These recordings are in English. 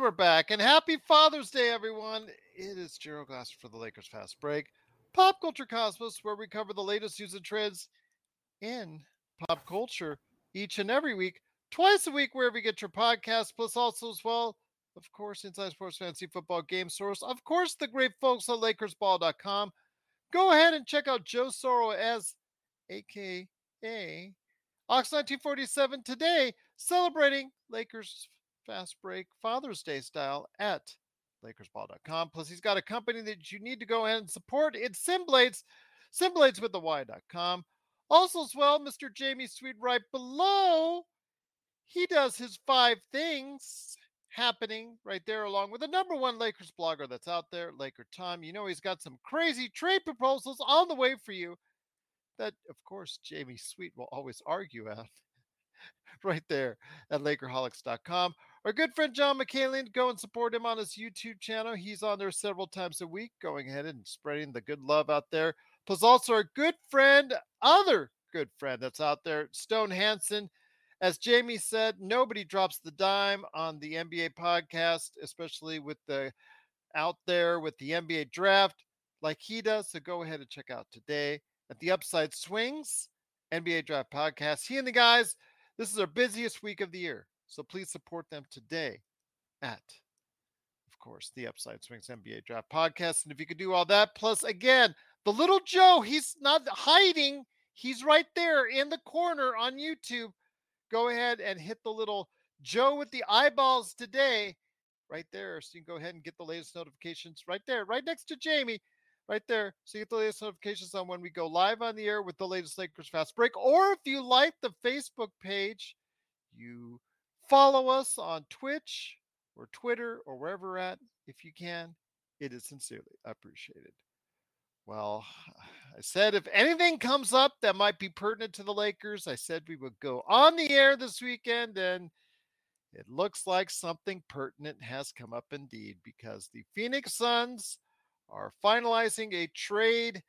We're back. And happy Father's Day, everyone. It is Gerald Glass for the Lakers Fast Break, Pop Culture Cosmos, where we cover the latest news and trends in pop culture each and every week, twice a week, wherever you get your podcast, plus also as well, of course, Inside Sports Fantasy Football Game Source, of course, the great folks at LakersBall.com. Go ahead and check out Joe Soro as aka Ox 1947 today, celebrating Lakers fast break Father's Day style at LakersBall.com. Plus, he's got a company that you need to go ahead and support. It's Simblades, Simblades with the Y.com. Also, as well, Mr. Jamie Sweet right below. He does his five things happening right there, along with the number one Lakers blogger that's out there, Laker Tom. You know, he's got some crazy trade proposals on the way for you that, of course, Jamie Sweet will always argue at right there at Lakerholics.com. Our good friend John McCallion, go and support him on his YouTube channel. He's on there several times a week, going ahead and spreading the good love out there. Plus, also our good friend, other good friend that's out there, Stone Hansen. As Jamie said, nobody drops the dime on the NBA podcast, especially with the out there with the NBA draft like he does. So go ahead and check out today at the Upside Swings NBA Draft Podcast. He and the guys, this is our busiest week of the year. So please support them today at, of course, the Upside Swings NBA Draft Podcast. And if you could do all that, plus again, the little Joe, he's not hiding. He's right there in the corner on YouTube. Go ahead and hit the little Joe with the eyeballs today right there. So you can go ahead and get the latest notifications right there, right next to Jamie, right there. So you get the latest notifications on when we go live on the air with the latest Lakers Fast Break. Or if you like the Facebook page, you Follow us on Twitch or Twitter or wherever we're at if you can. It is sincerely appreciated. Well, I said if anything comes up that might be pertinent to the Lakers, I said we would go on the air this weekend, and it looks like something pertinent has come up indeed because the Phoenix Suns are finalizing a trade.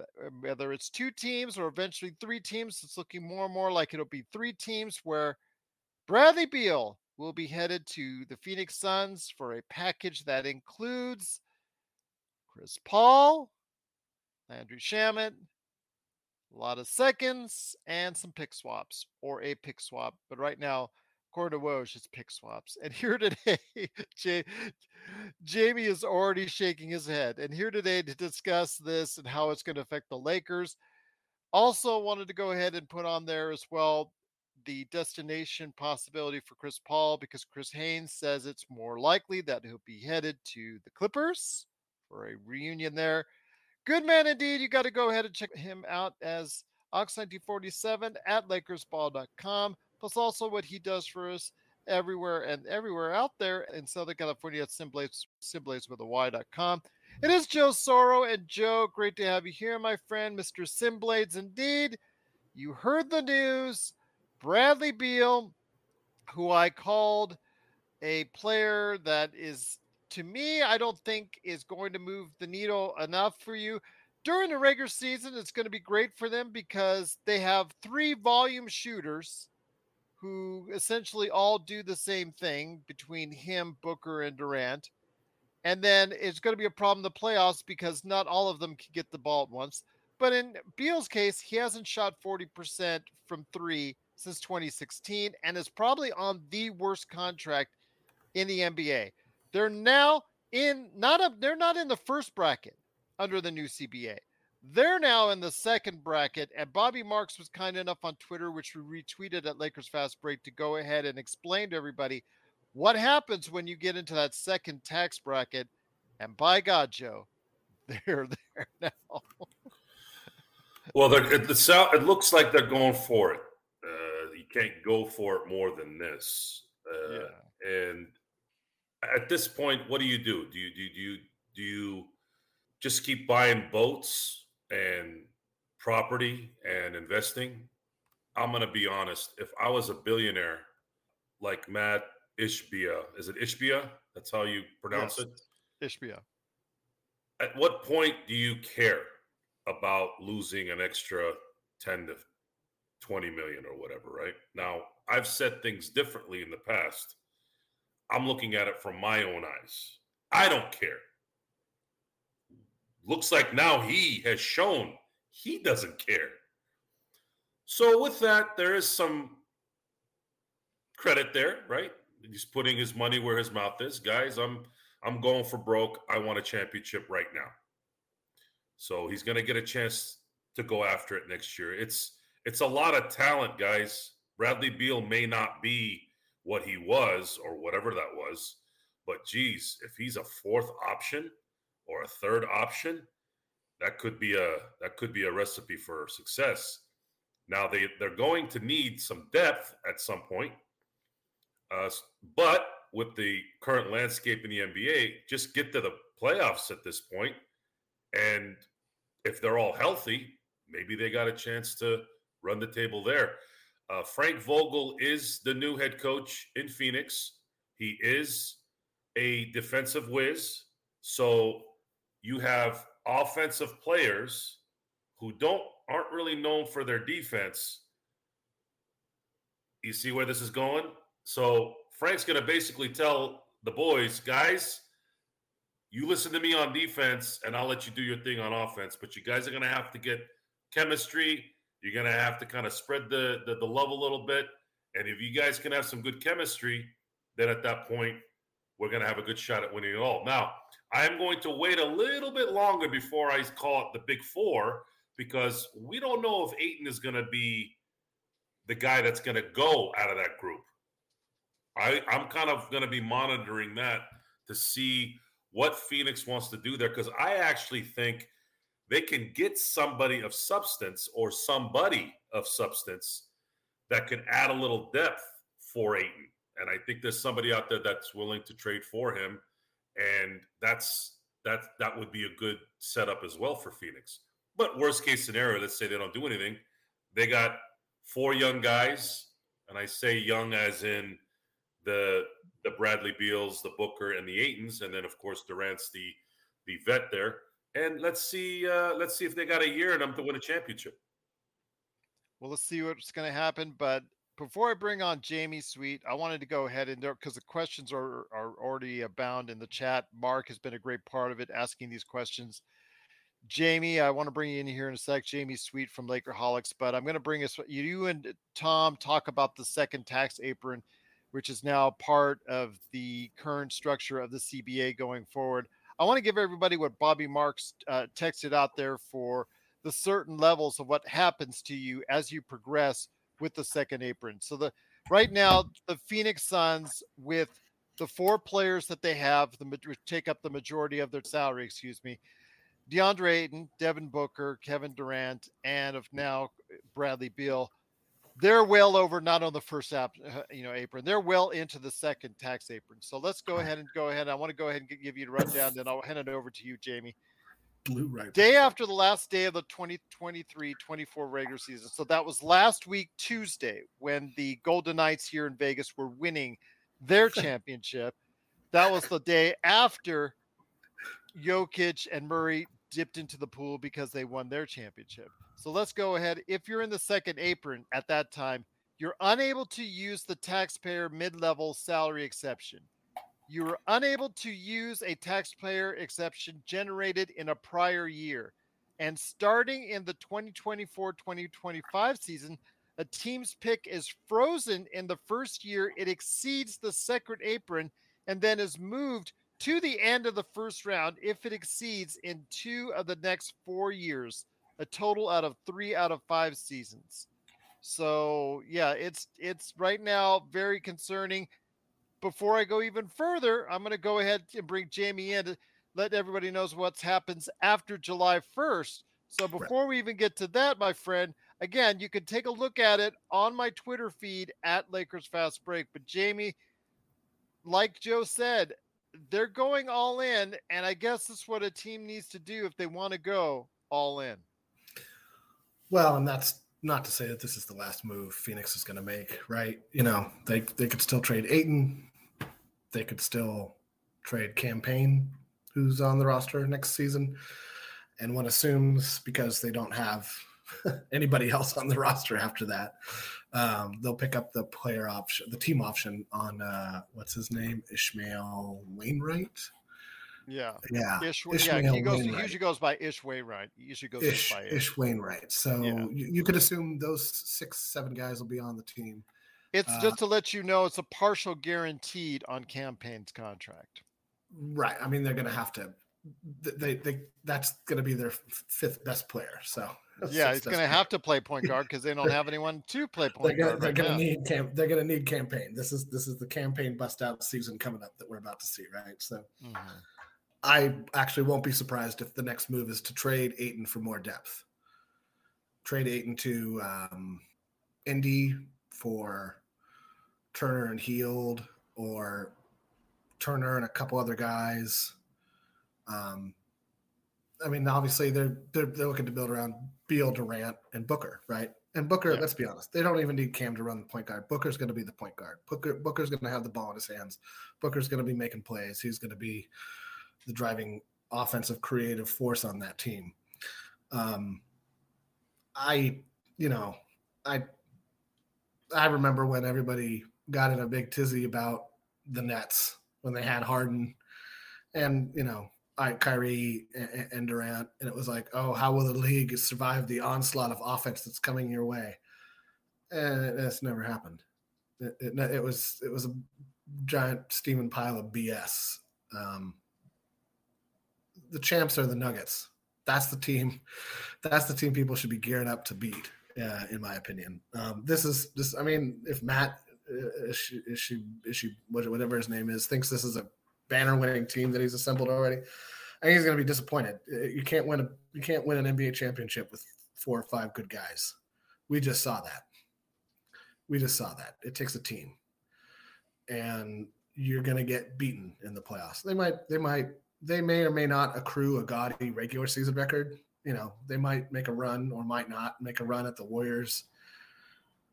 Uh, whether it's two teams or eventually three teams, it's looking more and more like it'll be three teams where Bradley Beal will be headed to the Phoenix Suns for a package that includes Chris Paul, Landry Shamet, a lot of seconds, and some pick swaps or a pick swap. But right now, according to Woj, it's pick swaps. And here today, Jamie is already shaking his head. And here today to discuss this and how it's going to affect the Lakers. Also, wanted to go ahead and put on there as well the destination possibility for Chris Paul because Chris Haynes says it's more likely that he'll be headed to the Clippers for a reunion there. Good man indeed. You got to go ahead and check him out as Ox1947 at LakersBall.com. Plus, also what he does for us everywhere and everywhere out there in Southern California at Simblades, Simblades with a Y.com. It is Joe Soro. And Joe, great to have you here, my friend, Mr. Simblades. Indeed, you heard the news. Bradley Beal, who I called a player that is, to me, I don't think is going to move the needle enough for you. during the regular season, it's going to be great for them because they have three volume shooters who essentially all do the same thing between him, Booker, and Durant. And then it's going to be a problem in the playoffs because not all of them can get the ball at once. But in Beal's case, he hasn't shot 40% from three since 2016 and is probably on the worst contract in the NBA. They're now in not a they're not in the first bracket under the new CBA. They're now in the second bracket, and Bobby Marks was kind enough on Twitter, which we retweeted at Lakers Fast Break, to go ahead and explain to everybody what happens when you get into that second tax bracket. And by God, Joe, they're there now. well, it, it, it looks like they're going for it. You can't go for it more than this. Uh, yeah. And at this point, what do you do? Do you do you do you just keep buying boats and property and investing? I'm going to be honest. If I was a billionaire like Matt Ishbia, is it Ishbia? That's how you pronounce yes. it? Ishbia. At what point do you care about losing an extra 10 to 20 million or whatever, right? Now, I've said things differently in the past. I'm looking at it from my own eyes. I don't care. Looks like now he has shown he doesn't care. So, with that, there is some credit there, right? He's putting his money where his mouth is. Guys, I'm I'm going for broke. I want a championship right now. So he's going to get a chance to go after it next year. It's it's a lot of talent, guys. Bradley Beal may not be what he was or whatever that was, but geez, if he's a fourth option or a third option, that could be a that could be a recipe for success. Now they they're going to need some depth at some point, uh, but with the current landscape in the NBA, just get to the playoffs at this point, and if they're all healthy, maybe they got a chance to run the table there. Uh, Frank Vogel is the new head coach in Phoenix. He is a defensive whiz. So you have offensive players who don't aren't really known for their defense. You see where this is going? So Frank's going to basically tell the boys, guys, you listen to me on defense and I'll let you do your thing on offense, but you guys are going to have to get chemistry you're going to have to kind of spread the, the, the love a little bit. And if you guys can have some good chemistry, then at that point, we're going to have a good shot at winning it all. Now, I am going to wait a little bit longer before I call it the big four because we don't know if Ayton is going to be the guy that's going to go out of that group. I, I'm kind of going to be monitoring that to see what Phoenix wants to do there because I actually think they can get somebody of substance or somebody of substance that can add a little depth for Ayton. And I think there's somebody out there that's willing to trade for him. And that's that that would be a good setup as well for Phoenix. But worst case scenario, let's say they don't do anything. They got four young guys, and I say young as in the the Bradley Beals, the Booker, and the Aytons, and then of course Durant's the the vet there and let's see uh, let's see if they got a year in them to win a championship. Well, let's see what's going to happen. But before I bring on Jamie Sweet, I wanted to go ahead and because the questions are are already abound in the chat. Mark has been a great part of it, asking these questions. Jamie, I want to bring you in here in a sec. Jamie Sweet from Lakerholics, but I'm going to bring us you and Tom talk about the second tax apron, which is now part of the current structure of the CBA going forward. I want to give everybody what Bobby Marks uh, texted out there for the certain levels of what happens to you as you progress with the second apron. So the right now the Phoenix Suns with the four players that they have, the take up the majority of their salary. Excuse me. DeAndre Ayton, Devin Booker, Kevin Durant, and of now Bradley Beal they're well over not on the first app, uh, you know, apron. They're well into the second tax apron. So let's go ahead and go ahead. I want to go ahead and give you the rundown, then I'll hand it over to you, Jamie. Blue right. Day after the last day of the 2023-24 regular season. So that was last week Tuesday when the Golden Knights here in Vegas were winning their championship. that was the day after Jokic and Murray dipped into the pool because they won their championship. So let's go ahead. If you're in the second apron at that time, you're unable to use the taxpayer mid level salary exception. You are unable to use a taxpayer exception generated in a prior year. And starting in the 2024 2025 season, a team's pick is frozen in the first year it exceeds the second apron and then is moved to the end of the first round if it exceeds in two of the next four years, a total out of three out of five seasons. So yeah, it's it's right now very concerning. Before I go even further, I'm going to go ahead and bring Jamie in to let everybody knows what happens after July 1st. So before we even get to that, my friend, again, you can take a look at it on my Twitter feed at Lakers Fast Break. But Jamie, like Joe said, they're going all in, and I guess that's what a team needs to do if they want to go all in. Well, and that's not to say that this is the last move Phoenix is going to make, right? You know, they they could still trade Ayton. they could still trade Cam Payne, who's on the roster next season, and one assumes because they don't have anybody else on the roster after that, um, they'll pick up the player option, the team option on uh, what's his name, Ishmail Wainright. Yeah, yeah, Ish, Ishmail yeah. He goes. Wainright. Usually goes by Ish Wainright. He usually goes Ish, by Ish. Ish Wainright. So yeah. you, you, could assume those six, seven guys will be on the team. It's uh, just to let you know, it's a partial guaranteed on Cam Payne's contract. Right. I mean, they're going to have to. They, they, that's going to be their fifth best player. So yeah, he's going to have to play point guard because they don't have anyone to play point they're gonna, guard. They're going to need camp. They're going to need Cam Payne. This is this is the campaign bust out season coming up that we're about to see. Right. So. Mm-hmm. I actually won't be surprised if the next move is to trade Ayton for more depth. Trade Ayton to um, Indy for Turner and Hield, or Turner and a couple other guys. Um, I mean, obviously they're, they're they're looking to build around Beal, Durant, and Booker, right? And Booker, yeah. let's be honest, they don't even need Cam to run the point guard. Booker's going to be the point guard. Booker Booker's going to have the ball in his hands. Booker's going to be making plays. He's going to be the driving offensive creative force on that team. Um, I, you know, I, I remember when everybody got in a big tizzy about the Nets when they had Harden and, you know, I, Kyrie and, and Durant, and it was like, oh, how will the league survive the onslaught of offense that's coming your way? And it's never happened. It, it, it, was it was a giant steaming pile of BS. Um, the champs are the Nuggets. That's the team. That's the team people should be gearing up to beat. Uh, in my opinion, um, this is this. I mean, if Matt uh, she, she, she whatever his name is thinks this is a banner winning team that he's assembled already, I think he's going to be disappointed. Uh, you can't win a you can't win an NBA championship with four or five good guys. We just saw that. We just saw that. It takes a team, and you're going to get beaten in the playoffs. They might they might they may or may not accrue a gaudy regular season record. You know, they might make a run or might not make a run at the Warriors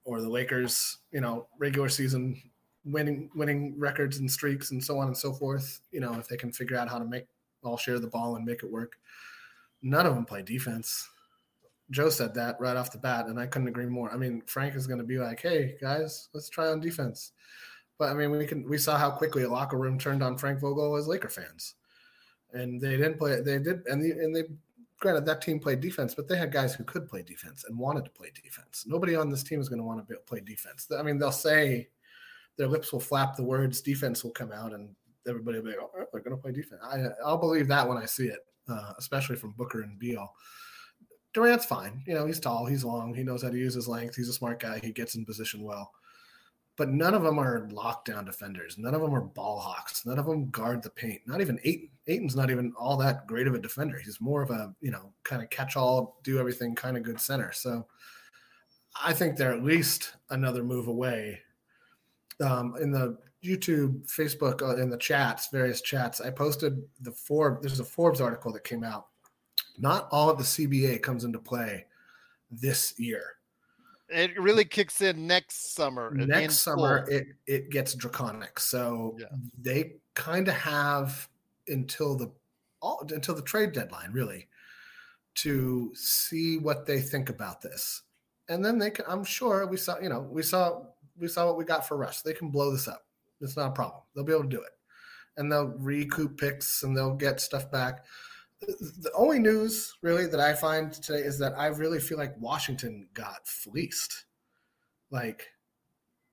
or the Lakers, you know, regular season winning winning records and streaks and so on and so forth. You know, if they can figure out how to make all share the ball and make it work. None of them play defense. Joe said that right off the bat, and I couldn't agree more. I mean, Frank is going to be like, "Hey guys, let's try on defense." But I mean, we can we saw how quickly a locker room turned on Frank Vogel as Laker fans and they didn't play. They did, and the, and they granted that team played defense, but they had guys who could play defense and wanted to play defense. Nobody on this team is going to want to play defense. I mean, they'll say their lips will flap, the words defense will come out, and everybody will be like, oh, they're going to play defense. I, I'll believe that when I see it, uh, especially from Booker and Beal. Durant's fine. You know, he's tall, he's long, he knows how to use his length. He's a smart guy. He gets in position well but none of them are lockdown defenders. None of them are ball hawks. None of them guard the paint. Not even Ayton. Ayton's not even all that great of a defender. He's more of a, you know, kind of catch all, do everything kind of good center. So I think they're at least another move away. Um, in the YouTube, Facebook, uh, in the chats, various chats, I posted the Forbes, there's a Forbes article that came out. Not all of the CBA comes into play this year it really kicks in next summer. Next summer, it it gets draconic. So yeah. they kind of have until the all, until the trade deadline, really, to see what they think about this. And then they can, I'm sure we saw, you know, we saw, we saw what we got for Russ. They can blow this up. It's not a problem. They'll be able to do it. And they'll recoup picks and they'll get stuff back. The only news really that I find today is that I really feel like Washington got fleeced. Like,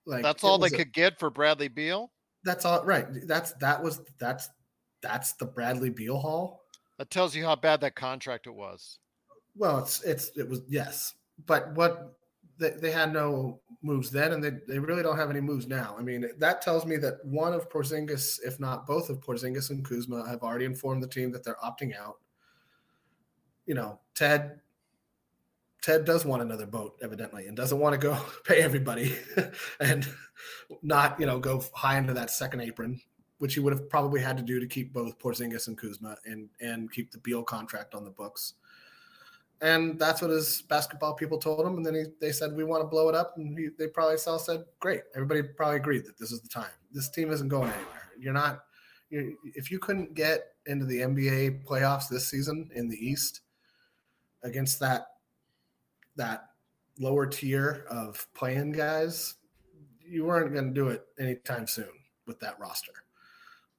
like that's all they a, could get for Bradley Beal. That's all right. That's that was that's that's the Bradley Beal haul. That tells you how bad that contract it was. Well, it's it's it was yes, but what they, they had no moves then, and they, they really don't have any moves now. I mean, that tells me that one of Porzingis, if not both of Porzingis and Kuzma, have already informed the team that they're opting out. You know, Ted Ted does want another boat, evidently, and doesn't want to go pay everybody and not, you know, go high into that second apron which he would have probably had to do to keep both Porzingis and Kuzma and and keep the Beal contract on the books. And that's what his basketball people told him. And then he, they said, we want to blow it up. And he, they probably all said, great. Everybody probably agreed that this is the time. This team isn't going anywhere. You're not, you're, if you couldn't get into the NBA playoffs this season in the East against that, that lower tier of playing guys, you weren't going to do it anytime soon with that roster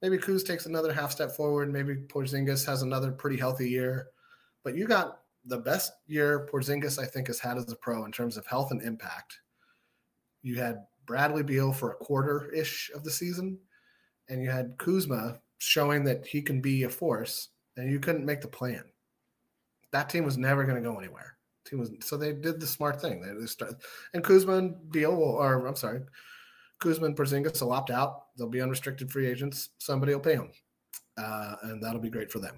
maybe Kuz takes another half step forward. Maybe Porzingis has another pretty healthy year. But you got the best year Porzingis, I think, has had as a pro in terms of health and impact. You had Bradley Beal for a quarter ish of the season, and you had Kuzma showing that he can be a force, and you couldn't make the plan. That team was never going to go anywhere. Team was so they did the smart thing. They, they started, and Kuzma and Beal, or I'm sorry, Kuzma and Porzingis will opt out. They'll be unrestricted free agents. Somebody will pay them, uh, and that'll be great for them.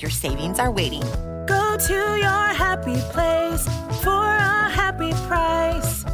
Your savings are waiting. Go to your happy place for a happy price.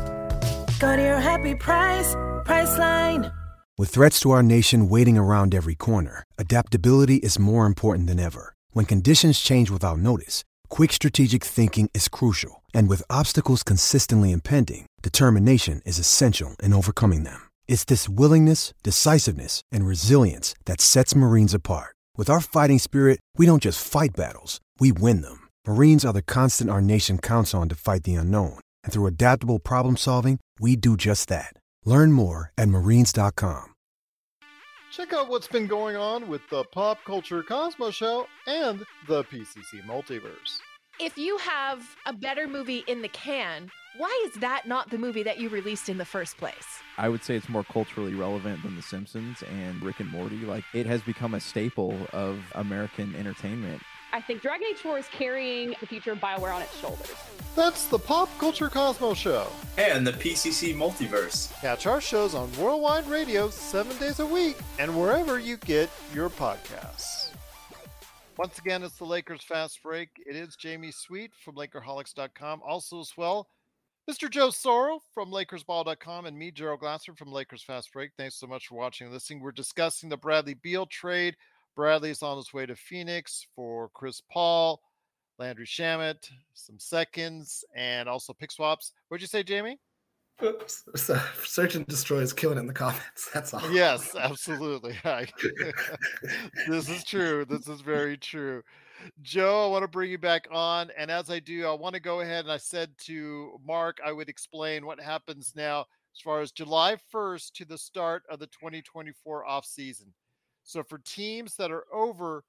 Go to your happy price, Priceline. With threats to our nation waiting around every corner, adaptability is more important than ever. When conditions change without notice, quick strategic thinking is crucial. And with obstacles consistently impending, determination is essential in overcoming them. It's this willingness, decisiveness, and resilience that sets Marines apart. With our fighting spirit, we don't just fight battles, we win them. Marines are the constant our nation counts on to fight the unknown. And through adaptable problem solving, we do just that. Learn more at marines.com. Check out what's been going on with the Pop Culture Cosmos Show and the PCC Multiverse. If you have a better movie in the can, why is that not the movie that you released in the first place? I would say it's more culturally relevant than The Simpsons and Rick and Morty. Like, it has become a staple of American entertainment. I think Dragon Age 4 is carrying the future of BioWare on its shoulders. That's the Pop Culture Cosmos Show. And the PCC Multiverse. Catch our shows on Worldwide Radio seven days a week and wherever you get your podcasts. Once again, it's the Lakers Fast Break. It is Jamie Sweet from Lakerholics.com. Also, as well, Mr. Joe Soro from LakersBall.com and me, Gerald Glasser from Lakers Fast Break. Thanks so much for watching and listening. We're discussing the Bradley Beal trade. Bradley's on his way to Phoenix for Chris Paul, Landry Shamet, some seconds, and also pick swaps. What'd you say, Jamie? Oops. So, search and destroy is killing in the comments. That's all. Yes, absolutely. this is true. This is very true. Joe, I want to bring you back on. And as I do, I want to go ahead and I said to Mark, I would explain what happens now as far as July 1st to the start of the 2024 off season. So for teams that are over,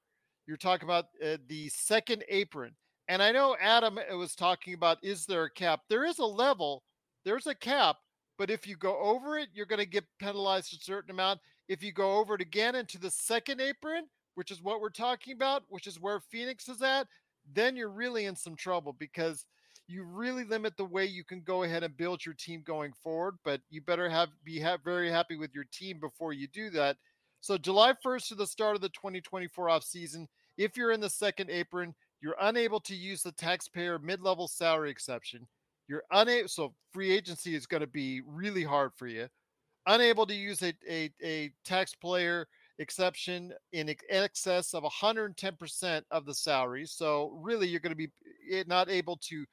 you're talking about uh, the second apron. And I know Adam uh, was talking about is there a cap? There is a level, there's a cap, but if you go over it, you're going to get penalized a certain amount. If you go over it again into the second apron, which is what we're talking about, which is where Phoenix is at, then you're really in some trouble because you really limit the way you can go ahead and build your team going forward. But you better have be ha- very happy with your team before you do that so July 1st to the start of the 2024 off season, if you're in the second apron, You're unable to use the taxpayer mid-level salary exception. You're unable, so free agency is going to be really hard for you. Unable to use a, a, a taxpayer exception in excess of 110% of the salary. So really, you're going to be eh, not able to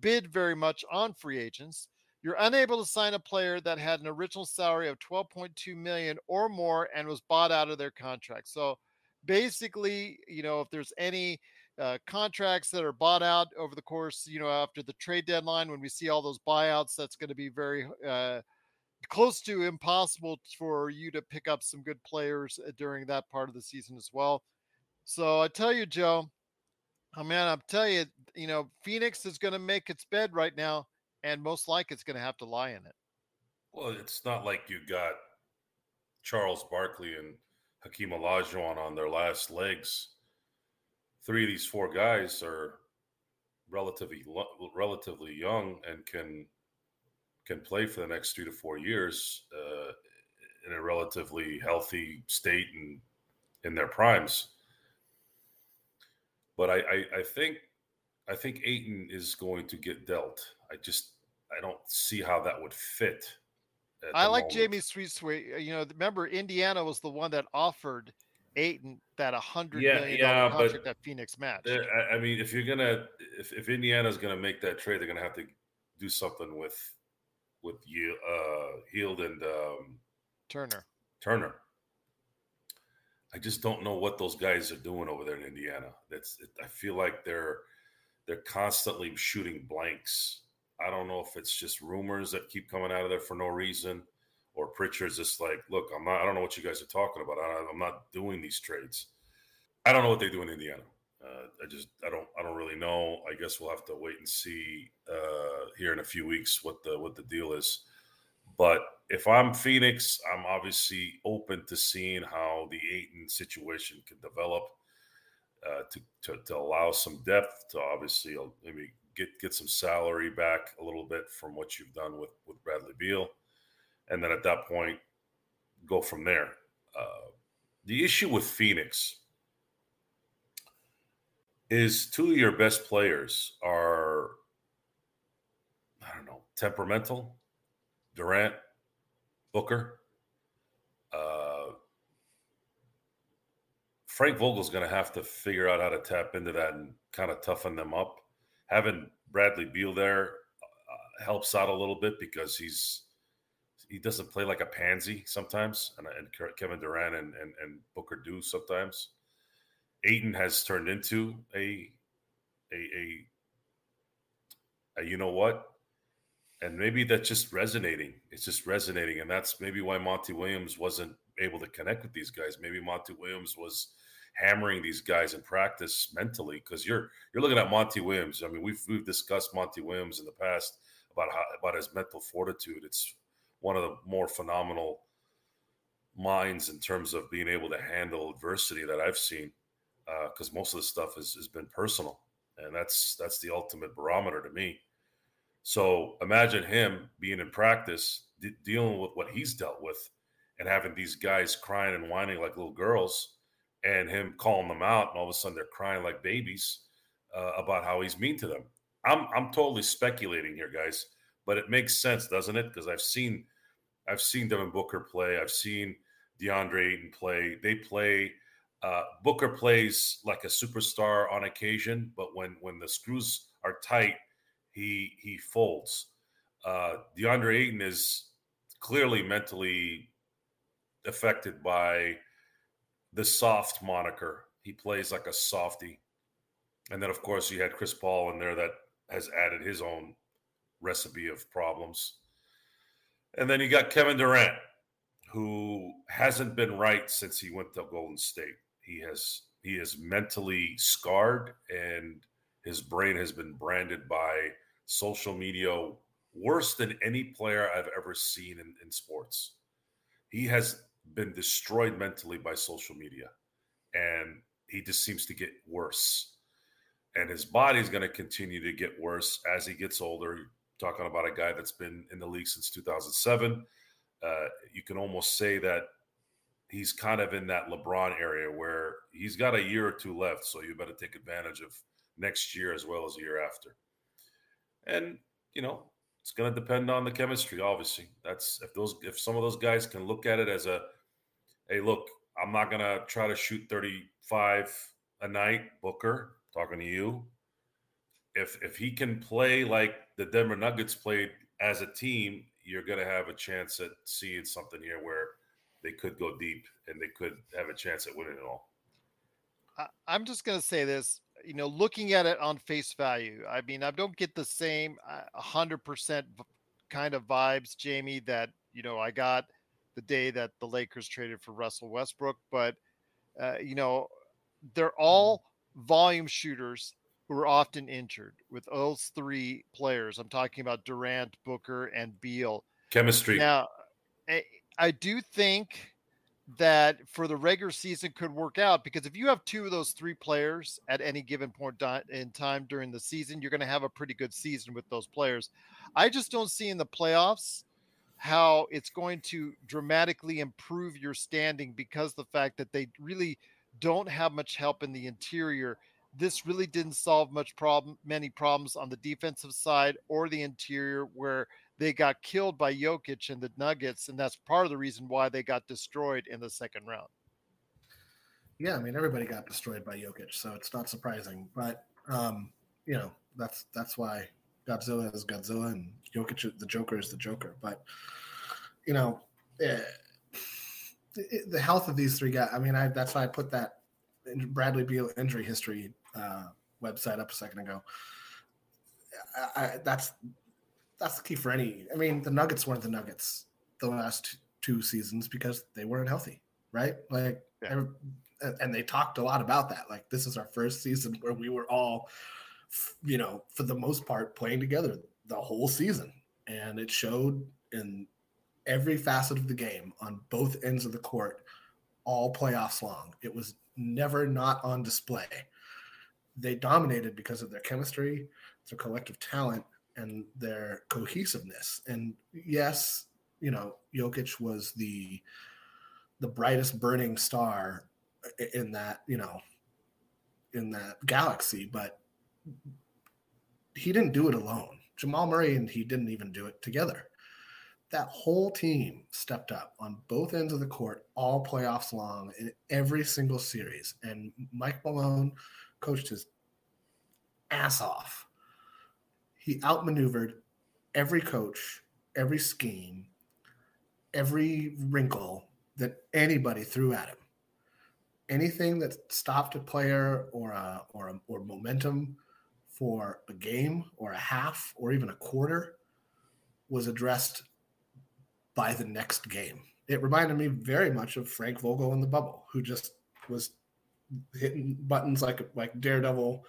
bid very much on free agents. You're unable to sign a player that had an original salary of 12.2 million or more and was bought out of their contract. So basically, you know, if there's any uh, contracts that are bought out over the course, you know, after the trade deadline, when we see all those buyouts, that's going to be very uh, close to impossible for you to pick up some good players uh, during that part of the season as well. So I tell you, Joe, oh man, I'm telling you, you know, Phoenix is going to make its bed right now, and most likely it's going to have to lie in it. Well, it's not like you got Charles Barkley and Hakeem Olajuwon on their last legs. Three of these four guys are relatively relatively young and can can play for the next three to four years uh, in a relatively healthy state and in their primes. But I, I, I think I think Ayton is going to get dealt. I just I don't see how that would fit. I like moment. Jamie Sweet Sweet. You know, remember Indiana was the one that offered Ayton that a hundred yeah, million yeah, contract that Phoenix matched. I, I mean, if you're gonna if, if Indiana's gonna make that trade, they're gonna have to do something with with you uh Hield and um, Turner. Turner. I just don't know what those guys are doing over there in Indiana. That's I feel like they're they're constantly shooting blanks. I don't know if it's just rumors that keep coming out of there for no reason, or Pritchard's just like, look, I'm not. I don't know what you guys are talking about. I, I'm not doing these trades. I don't know what they do in Indiana. Uh, I just I don't I don't really know. I guess we'll have to wait and see uh, here in a few weeks what the what the deal is. But if I'm Phoenix, I'm obviously open to seeing how the Ayton situation can develop uh, to, to, to allow some depth to obviously uh, maybe get get some salary back a little bit from what you've done with with Bradley Beal, and then at that point go from there. Uh, the issue with Phoenix is two of your best players are I don't know temperamental, Durant, Booker. Uh, Frank Vogel's going to have to figure out how to tap into that and kind of toughen them up. Having Bradley Beal there uh, helps out a little bit because he's he doesn't play like a pansy sometimes, and, and Kevin Durant and, and, and Booker do sometimes. Ayton has turned into a a a, a you know what? And maybe that's just resonating. It's just resonating. And that's maybe why Monty Williams wasn't able to connect with these guys. Maybe Monty Williams was hammering these guys in practice mentally because you're you're looking at Monty Williams. I mean, we've we've discussed Monty Williams in the past about how about his mental fortitude. It's one of the more phenomenal minds in terms of being able to handle adversity that I've seen because uh, most of the stuff has, has been personal, and that's that's the ultimate barometer to me. So imagine him being in practice, de- dealing with what he's dealt with, and having these guys crying and whining like little girls, and him calling them out, and all of a sudden they're crying like babies uh, about how he's mean to them. I'm I'm totally speculating here, guys, but it makes sense, doesn't it? Because I've seen I've seen Devin Booker play, I've seen DeAndre Ayton play. They play uh, Booker plays like a superstar on occasion, but when when the screws are tight, he he folds. Uh, DeAndre Ayton is clearly mentally affected by the soft moniker. He plays like a softy, and then of course you had Chris Paul in there that has added his own recipe of problems. And then you got Kevin Durant, who hasn't been right since he went to Golden State. He has he is mentally scarred, and his brain has been branded by social media worse than any player I've ever seen in, in sports. He has been destroyed mentally by social media, and he just seems to get worse. And his body is going to continue to get worse as he gets older. Talking about a guy that's been in the league since 2007. Uh, you can almost say that he's kind of in that LeBron area where he's got a year or two left. So you better take advantage of next year as well as the year after. And you know, it's going to depend on the chemistry. Obviously, that's if those if some of those guys can look at it as a, hey, look, I'm not going to try to shoot 35 a night, Booker. Talking to you, if if he can play like the Denver Nuggets played as a team, you're going to have a chance at seeing something here where they could go deep and they could have a chance at winning it all. I, I'm just going to say this. You know, looking at it on face value, I mean, I don't get the same uh, hundred percent kind of vibes, Jamie, that you know I got the day that the Lakers traded for Russell Westbrook. But uh, you know, they're all volume shooters who are often injured. With those three players, I'm talking about Durant, Booker, and Beal. Chemistry. Now, I, do think that for the regular season could work out because if you have two of those three players at any given point in time during the season, you're going to have a pretty good season with those players. I just don't see in the playoffs how it's going to dramatically improve your standing because the fact that they really don't have much help in the interior. This really didn't solve much problem, many problems on the defensive side or the interior where they got killed by Jokic and the Nuggets, and that's part of the reason why they got destroyed in the second round. Yeah, I mean everybody got destroyed by Jokic, so it's not surprising. But um, you know that's that's why Godzilla is Godzilla and Jokic, the Joker, is the Joker. But you know, eh, it, the health of these three guys. I mean, I that's why I put that Bradley Beal injury history uh, website up a second ago. I, I, that's that's the key for any. I mean, the Nuggets weren't the Nuggets the last two seasons because they weren't healthy, right? Like, yeah. and they talked a lot about that. Like, this is our first season where we were all, you know, for the most part, playing together the whole season, and it showed in every facet of the game on both ends of the court, all playoffs long. It was never not on display. They dominated because of their chemistry, their collective talent, and their cohesiveness. And yes, you know, Jokic was the the brightest burning star in that, you know, in that galaxy, but he didn't do it alone. Jamal Murray and he didn't even do it together. That whole team stepped up on both ends of the court, all playoffs long in every single series. And Mike Malone coached his ass off he outmaneuvered every coach, every scheme, every wrinkle that anybody threw at him. Anything that stopped a player or a, or a, or momentum for a game or a half or even a quarter was addressed by the next game. It reminded me very much of Frank Vogel in the bubble, who just was hitting buttons like like Daredevil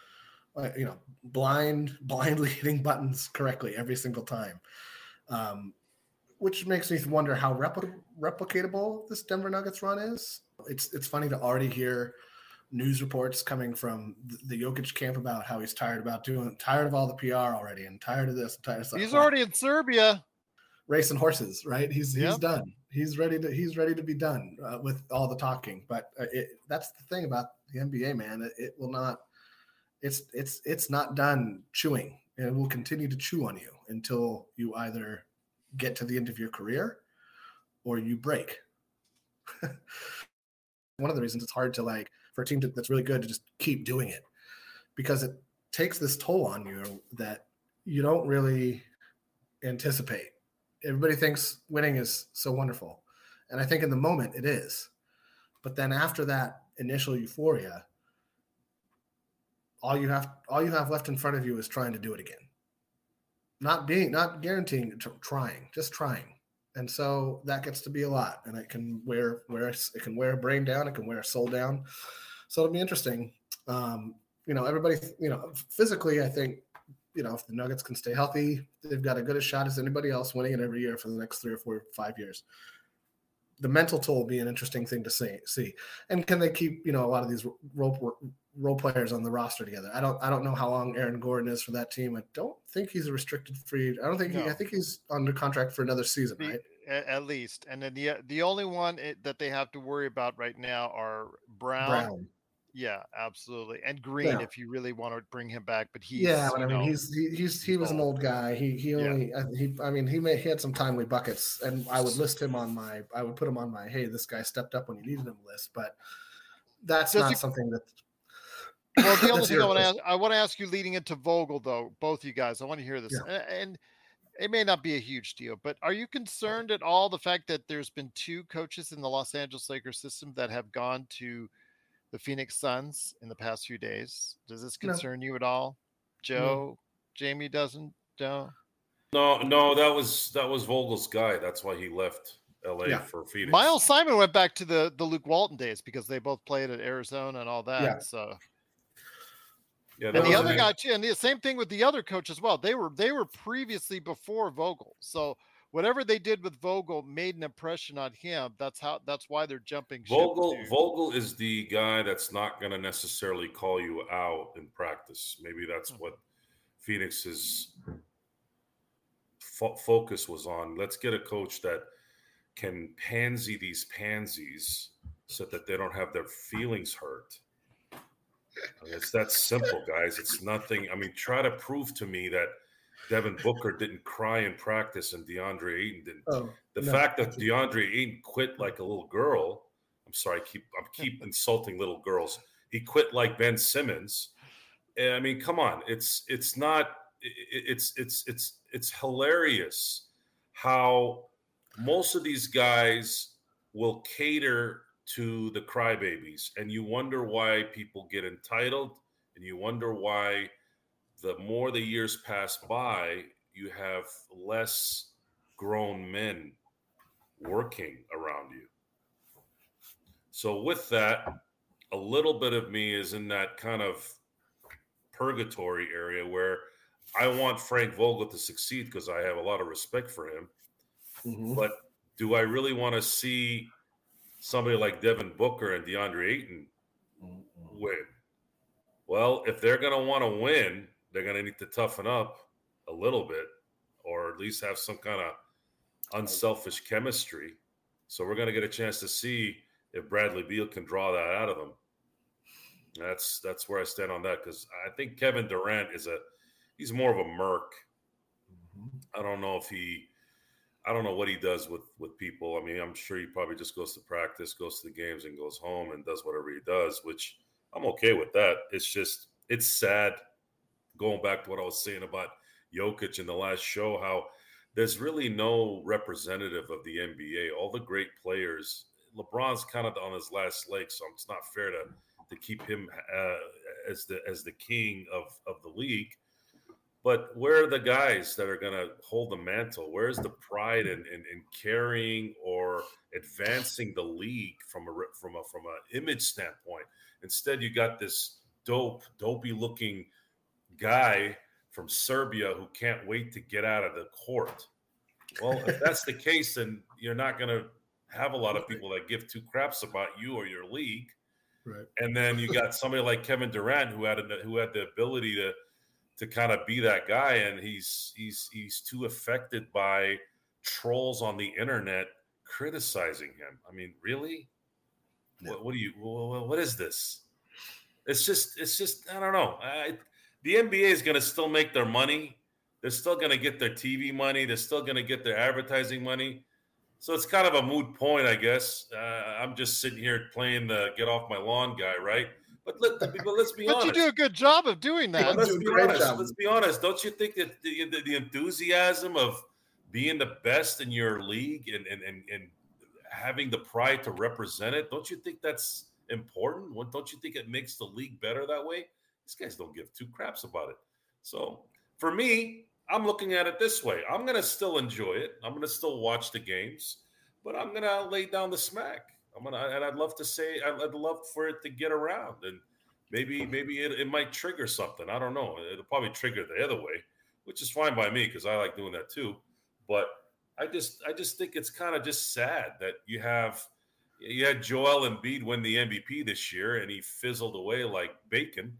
uh, you know, blind, blindly hitting buttons correctly every single time. Um, which makes me wonder how repli- replicatable this Denver Nuggets run is. It's it's funny to already hear news reports coming from the, the Jokic camp about how he's tired about doing tired of all the PR already and tired of this, and tired of stuff. He's already in Serbia racing horses, right? He's yep. he's done. He's ready to he's ready to be done uh, with all the talking. But uh, it, that's the thing about the NBA, man. It, it will not it's it's it's not done chewing. And it will continue to chew on you until you either get to the end of your career or you break. One of the reasons it's hard to like for a team to, that's really good to just keep doing it because it takes this toll on you that you don't really anticipate. Everybody thinks winning is so wonderful and i think in the moment it is but then after that initial euphoria all you have all you have left in front of you is trying to do it again. Not being not guaranteeing trying just trying. And so that gets to be a lot and it can wear wear it can wear a brain down it can wear a soul down. So it'll be interesting. Um, you know everybody you know physically i think you know if the nuggets can stay healthy they've got a good a shot as anybody else winning it every year for the next three or four five years. The mental toll will be an interesting thing to see see. And can they keep you know a lot of these role role players on the roster together. I don't I don't know how long Aaron Gordon is for that team. I don't think he's a restricted free. I don't think no. he. I think he's under contract for another season, right? At least, and then the the only one eh, that they have to worry about right now are Brown, Brown. Yeah, absolutely. And Green, Yeah. if you really want to bring him back, but he's yeah, but I mean, know, he's he, he's he was an old guy. He he Yeah. only I, he I mean he may he had some timely buckets, and I would list him on my I would put him on my hey this guy stepped up when you needed him list, but that's Does not he- something that. Well, the other thing I want to ask. I want to ask you leading into Vogel, though, both you guys, I want to hear this. Yeah. And it may not be a huge deal, but are you concerned at all the fact that there's been two coaches in the Los Angeles Lakers system that have gone to the Phoenix Suns in the past few days? Does this No. concern you at all? Joe, Jamie doesn't, Joe? No, no, that was that was Vogel's guy. That's why he left L.A. Yeah. for Phoenix. Miles Simon went back to the the Luke Walton days because they both played at Arizona and all that. Yeah. So Yeah, and the other an- guy too, and the same thing with the other coach as well. They were they were previously before Vogel, so whatever they did with Vogel made an impression on him. That's how that's why they're jumping. Vogel Vogel is the guy that's not going to necessarily call you out in practice. Maybe that's Hmm. what Phoenix's fo- focus was on. Let's get a coach that can pansy these pansies so that they don't have their feelings hurt. I it's that simple, guys. It's nothing. I mean, try to prove to me that Devin Booker didn't cry in practice and DeAndre Ayton didn't. Oh, the no. fact that DeAndre Ayton quit like a little girl. I'm sorry, I keep I'm keep insulting little girls. He quit like Ben Simmons. Eh, I mean, come on, it's it's not i- i- it's it's it's it's hilarious how most of these guys will cater to the crybabies, and you wonder why people get entitled, and you wonder why the more the years pass by, you have less grown men working around you. So, with that, a little bit of me is in that kind of purgatory area where I want Frank Vogel to succeed because I have a lot of respect for him. Mm-hmm. But do I really want to see somebody like Devin Booker and DeAndre Ayton win? Well, if they're going to want to win, they're going to need to toughen up a little bit or at least have some kind of unselfish chemistry. So we're going to get a chance to see if Bradley Beal can draw that out of them. That's that's where I stand on that because I think Kevin Durant is a he's more of a merc. Mm-hmm. I don't know if he I don't know what he does with with people. I mean, I'm sure he probably just goes to practice, goes to the games, and goes home and does whatever he does, which I'm okay with that. It's just it's sad going back to what I was saying about Jokic in the last show, how there's really no representative of the NBA. All the great players, LeBron's kind of on his last leg, so it's not fair to to keep him uh, as the as the king of of the league. But where are the guys that are going to hold the mantle? Where's the pride in, in, in carrying or advancing the league from a from a from an image standpoint? Instead, you got this dope, dopey looking guy from Serbia who can't wait to get out of the court. Well, if that's the case, then you're not going to have a lot of people that give two craps about you or your league. Right. And then you got somebody like Kevin Durant who had a, who had the ability to to kind of be that guy, and he's he's he's too affected by trolls on the internet criticizing him. I mean, really? What, what do you? wha- What is this? It's just it's just I don't know. I, the NBA is going to still make their money. They're still going to get their TV money. They're still going to get their advertising money. So it's kind of a moot point, I guess. Uh, I'm just sitting here playing the get off my lawn guy, right? But, let, but let's be But honest. But you do a good job of doing that. But let's be honest. Let's be honest. Don't you think that the, the, the enthusiasm of being the best in your league and, and, and, and having the pride to represent it, don't you think that's important? What- Don't you think it makes the league better that way? These guys don't give two craps about it. So for me, I'm looking at it this way. I'm going to still enjoy it. I'm going to still watch the games, but I'm going to lay down the smack. I'm gonna, and I'd love to say, I'd, love for it to get around, and maybe, maybe it, it might trigger something. I don't know. It'll probably trigger the other way, which is fine by me because I like doing that too. But I just, I just think it's kind of just sad that you have, you had Joel Embiid win the MVP this year, and he fizzled away like bacon,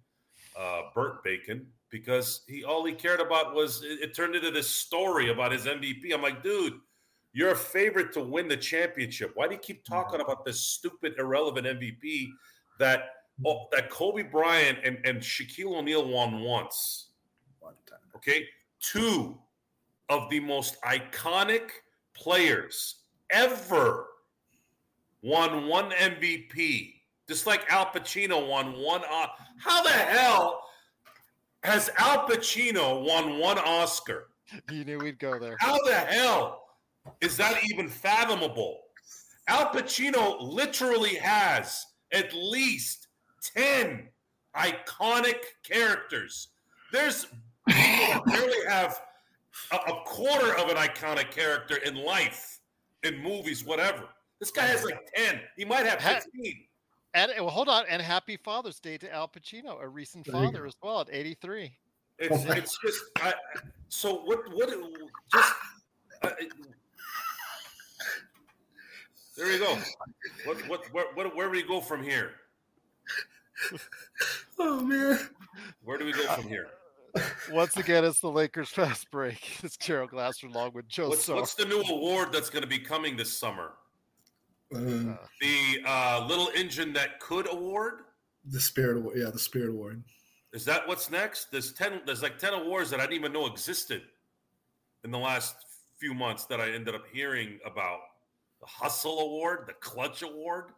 uh, burnt bacon, because he all he cared about was it, it turned into this story about his MVP. I'm like, dude, you're a favorite to win the championship. Why do you keep talking about this stupid, irrelevant MVP that oh, mm. that Kobe Bryant and, and Shaquille O'Neal won once. One time. Okay, two of the most iconic players ever won one MVP, just like Al Pacino won one. O- How the hell has Al Pacino won one Oscar? You knew we'd go there. How the hell is that even fathomable? Al Pacino literally has at least 10 iconic characters. There's people that barely have a, a quarter of an iconic character in life, in movies, whatever. This guy has like 10. He might have Ha- 15. And well, hold on, and happy Father's Day to Al Pacino, a recent father as well at 83. It's, it's just, I, so what, what, just, uh, there you go. What, what, where, where, where do we go from here? Oh man. Where do we go from here? Once again, it's the Lakers fast break. It's Gerald Glasser along with Joe What's, what's the new award that's going to be coming this summer? Uh, The uh, Little Engine That Could Award? the Spirit Award. Yeah, the Spirit Award. Is that what's next? There's ten. There's like ten awards that I didn't even know existed in the last few months that I ended up hearing about. The Hustle Award, the Clutch Award,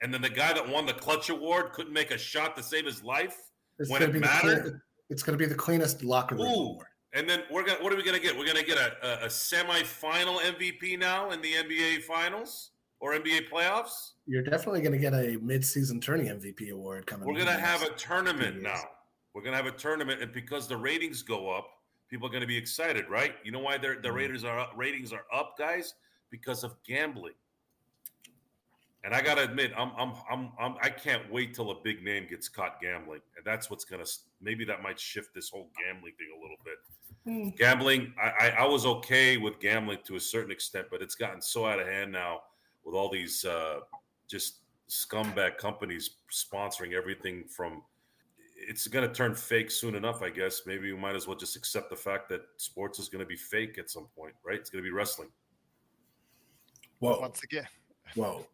and then the guy that won the Clutch Award couldn't make a shot to save his life It's when it mattered. clean- it's going to be the cleanest locker room Ooh. award. And then we're gonna. What are we gonna get? We're gonna get a, a, a semi-final MVP now in the NBA Finals or NBA playoffs. You're definitely going to get a mid-season tourney MVP award coming. We're gonna have a tournament now. We're gonna have a tournament, and because the ratings go up, people are gonna be excited, right? You know why their Mm-hmm. the ratings are up, ratings are up, guys? Because of gambling. And I gotta admit, I'm, I'm I'm I'm I can't wait till a big name gets caught gambling, and that's what's gonna maybe that might shift this whole gambling thing a little bit. Hmm. Gambling, I, I I was okay with gambling to a certain extent, but it's gotten so out of hand now with all these uh, just scumbag companies sponsoring everything from it's going to turn fake soon enough, I guess. Maybe we might as well just accept the fact that sports is going to be fake at some point, right? It's going to be wrestling. Whoa, Once again, whoa.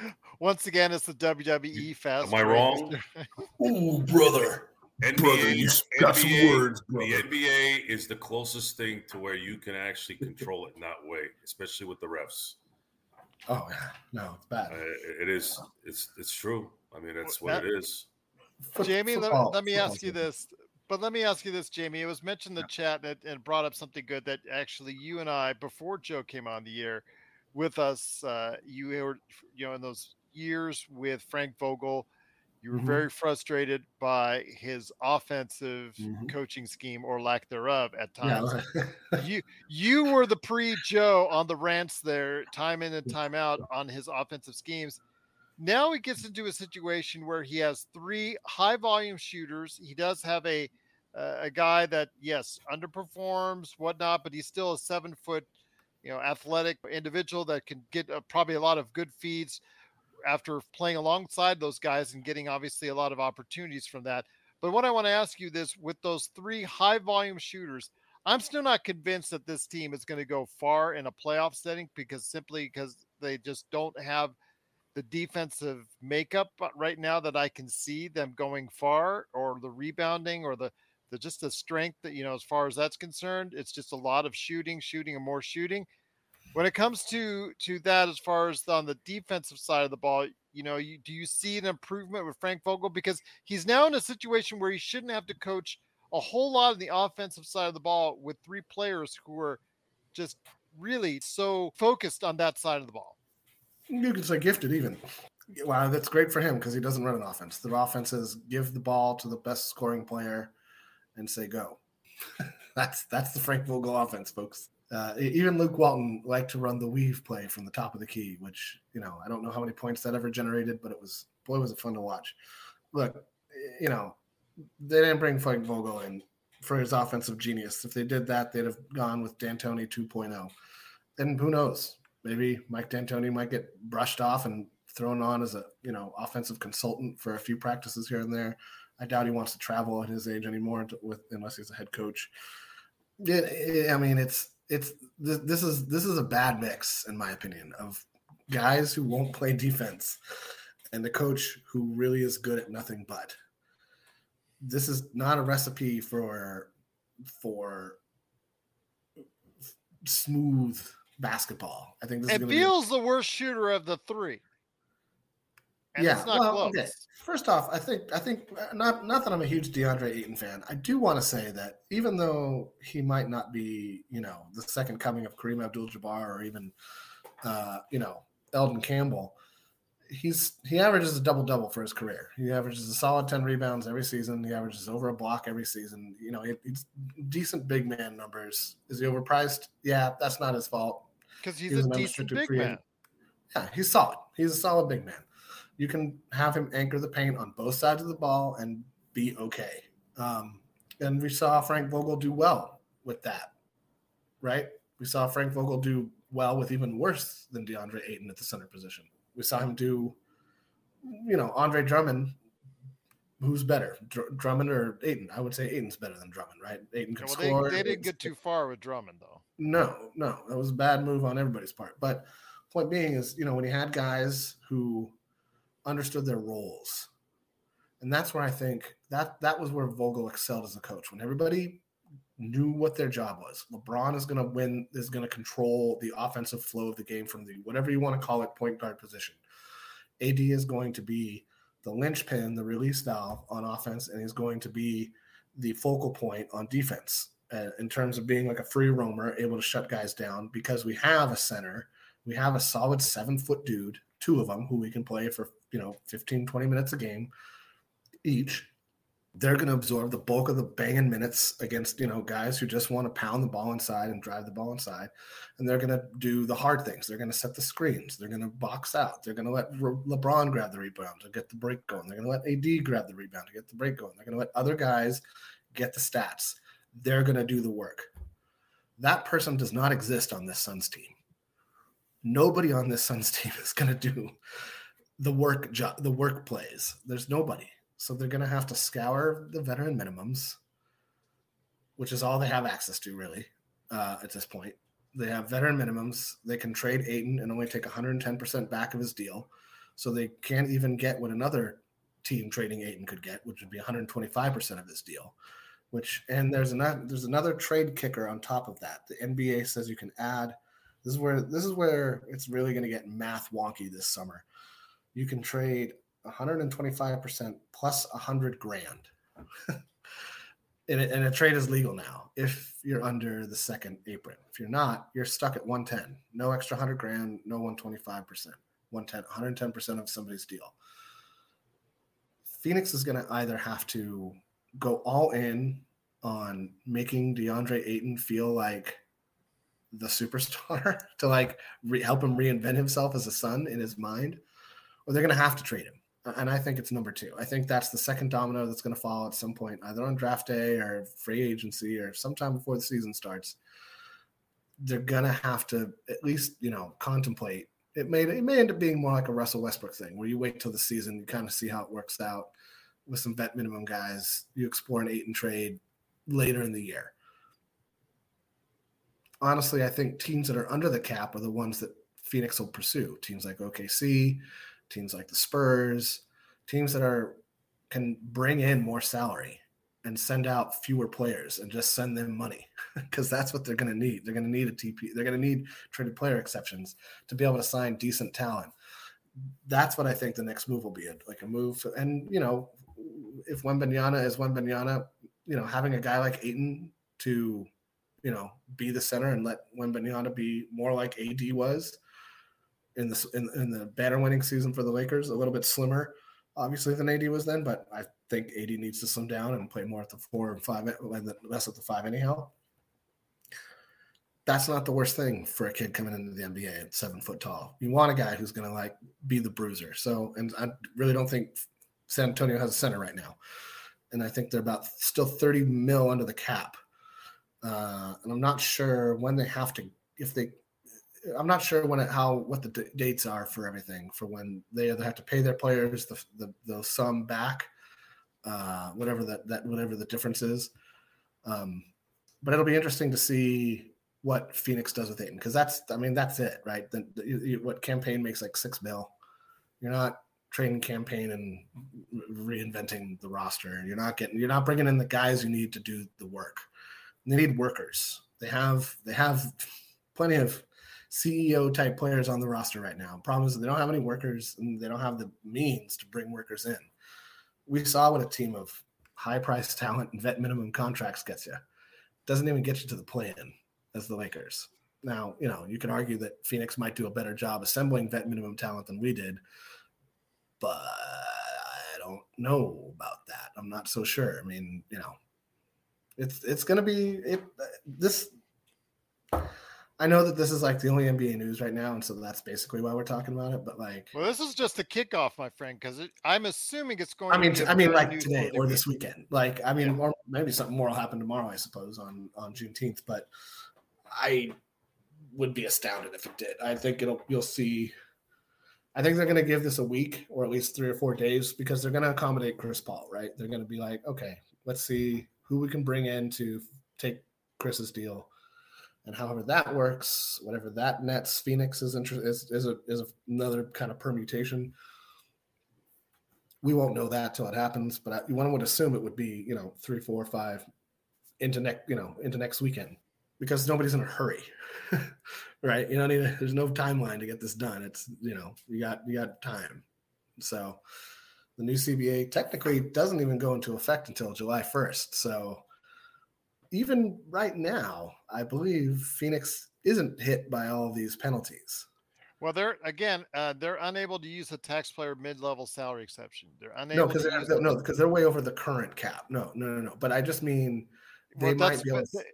once again, it's the WWE fast. Am I wrong? Ooh, brother. NBA, Brother, you got some NBA words, the. NBA is the closest thing to where you can actually control it in that way, especially with the refs. Oh yeah, no, it's bad. Uh, it is. It's it's true. I mean, that's what it is. Jamie, let, let me ask you this. But let me ask you this, Jamie. It was mentioned in the chat and it, and brought up something good that actually you and I, before Joe came on the air with us, uh, you were, you know, in those years with Frank Vogel, you were Mhm. very frustrated by his offensive Mhm. coaching scheme or lack thereof at Yeah, times. you you were the pre Joe on the rants there, time in and time out on his offensive schemes. Now he gets into a situation where he has three high volume shooters. He does have a uh, a guy that yes underperforms whatnot, but he's still a seven foot, you know, athletic individual that can get uh, probably a lot of good feeds after playing alongside those guys and getting obviously a lot of opportunities from that. But what I want to ask you this with those three high volume shooters, I'm still not convinced that this team is going to go far in a playoff setting because simply because they just don't have the defensive makeup right now that I can see them going far or the rebounding or the the just the strength that you know as far as that's concerned it's just a lot of shooting shooting and more shooting when it comes to to that as far as on the defensive side of the ball you know you, do you see an improvement with frank vogel because he's now in a situation where he shouldn't have to coach a whole lot of the offensive side of the ball with three players who are just really so focused on that side of the ball You could say gifted even. Wow, that's great for him because he doesn't run an offense. The offense is give the ball to the best scoring player and say go. that's that's the Frank Vogel offense, folks. Uh, even Luke Walton liked to run the weave play from the top of the key, which you know I don't know how many points that ever generated, but it was boy was it fun to watch. Look, you know they didn't bring Frank Vogel in for his offensive genius. If they did that, they'd have gone with D'Antoni 2.0. And who knows? Maybe Mike D'Antoni might get brushed off and thrown on as a you know offensive consultant for a few practices here and there. I doubt he wants to travel at his age anymore with unless he's a head coach. Yeah, I mean it's it's this, this is this is a bad mix in my opinion of guys who won't play defense and the coach who really is good at nothing but. This is not a recipe for for smooth basketball. I think this it is feels be... the worst shooter of the three. And yeah, well, okay. First off, I think I think uh, not not that I'm a huge DeAndre Ayton fan. I do want to say that even though he might not be, you know, the second coming of Kareem Abdul-Jabbar or even, uh, you know, Elden Campbell, he's he averages a double double for his career. He averages a solid ten rebounds every season. He averages over a block every season. You know, it, it's decent big man numbers. Is he overpriced? Yeah, that's not his fault. Because he's he a decent big man. Yeah, he's solid. He's a solid big man. You can have him anchor the paint on both sides of the ball and be okay. Um, and we saw Frank Vogel do well with that, right? We saw Frank Vogel do well with even worse than DeAndre Ayton at the center position. We saw him do, you know, Andre Drummond. Who's better, Dr- Drummond or Ayton? I would say Ayton's better than Drummond, right? Ayton yeah, well, score. They, they didn't get too far with Drummond, though. No, no, that was a bad move on everybody's part. But point being is, you know, when you had guys who understood their roles, and that's where I think that that was where Vogel excelled as a coach. When everybody knew what their job was. LeBron is going to win, is going to control the offensive flow of the game from the whatever you want to call it, point guard position. AD is going to be the linchpin, the release valve on offense, and he's going to be the focal point on defense uh, in terms of being like a free roamer, able to shut guys down because we have a center. We have a solid seven foot dude, two of them who we can play for, you know, 15, 20 minutes a game each they're going to absorb the bulk of the banging minutes against you know guys who just want to pound the ball inside and drive the ball inside. And they're going to do the hard things. They're going to set the screens. They're going to box out. They're going to let lebron grab the rebound to get the break going. They're going to let ad grab the rebound to get the break going. They're going to let other guys get the stats. They're going to do the work. That person does not exist on this suns team. Nobody on this suns team is going to do the work the work plays there's nobody so they're going to have to scour the veteran minimums, which is all they have access to, really, uh, at this point. They have veteran minimums. They can trade Ayton and only take 110% back of his deal. So they can't even get what another team trading Ayton could get, which would be 125% of his deal. Which and there's another there's another trade kicker on top of that. The NBA says you can add. This is where this is where it's really going to get math wonky this summer. You can trade 125% plus 100 grand. and, a, and a trade is legal now if you're under the second apron. If you're not, you're stuck at 110. No extra 100 grand, no 125%. 110, 110% of somebody's deal. Phoenix is going to either have to go all in on making DeAndre Ayton feel like the superstar to like re- help him reinvent himself as a Sun in his mind, or they're going to have to trade him and I think it's number two. I think that's the second domino that's going to fall at some point, either on draft day or free agency or sometime before the season starts. They're gonna have to at least, you know, contemplate. It may it may end up being more like a Russell Westbrook thing, where you wait till the season, you kind of see how it works out with some vet minimum guys. You explore an Ayton trade later in the year. Honestly, I think teams that are under the cap are the ones that Phoenix will pursue. Teams like OKC, teams like the Spurs, teams that are can bring in more salary and send out fewer players and just send them money because that's what they're going to need. They're going to need a TP. They're going to need traded player exceptions to be able to sign decent talent. That's what I think the next move will be like a move. And you know, if Wembanyama is Wembanyama, you know, having a guy like Ayton to, you know, be the center and let Wembanyama be more like AD was, in the in, in the banner winning season for the Lakers, a little bit slimmer, obviously than AD was then. But I think AD needs to slim down and play more at the four and five, and less at the five anyhow. That's not the worst thing for a kid coming into the NBA at seven foot tall. You want a guy who's going to like be the bruiser. So, and I really don't think San Antonio has a center right now, and I think they're about still thirty mil under the cap. Uh, and I'm not sure when they have to if they I'm not sure when it, how what the d- dates are for everything for when they either have to pay their players the the, the sum back, uh, whatever that that whatever the difference is. Um, but it'll be interesting to see what Phoenix does with Ayton because that's I mean that's it right. The, the, what Cam Payne makes like six mil. You're not training Cam Payne and reinventing the roster. You're not getting you're not bringing in the guys you need to do the work. They need workers. They have they have plenty of CEO type players on the roster right now. Problem is they don't have any workers and they don't have the means to bring workers in. We saw what a team of high price talent and vet minimum contracts gets you. Doesn't even get you to the plan as the Lakers. Now, you know, you can argue that Phoenix might do a better job assembling vet minimum talent than we did, but I don't know about that. I'm not so sure. I mean, you know, it's it's going to be it this I know that this is like the only NBA news right now, and so that's basically why we're talking about it. But like, well, this is just a kickoff, my friend, because I'm assuming it's going. I mean, to I mean, like today or this weekend. Like, I mean, yeah. or maybe something more will happen tomorrow, I suppose, on on Juneteenth. But I would be astounded if it did. I think it'll. You'll see. I think they're going to give this a week or at least three or four days because they're going to accommodate Chris Paul, right? They're going to be like, okay, let's see who we can bring in to take Chris's deal and however that works, whatever that nets Phoenix is interest is is, a, is another kind of permutation. We won't know that till it happens, but I, one would assume it would be you know three, four, five into next you know into next weekend because nobody's in a hurry, right? You don't need a, there's no timeline to get this done. It's you know you got you got time, so the new CBA technically doesn't even go into effect until July 1st. So even right now, I believe Phoenix isn't hit by all these penalties. Well, they're again, uh, they're unable to use the taxpayer mid-level salary exception. They're unable. No, because they're, no, because they're way over the current cap. No, no, no, no. But I just mean they well, might be able. To...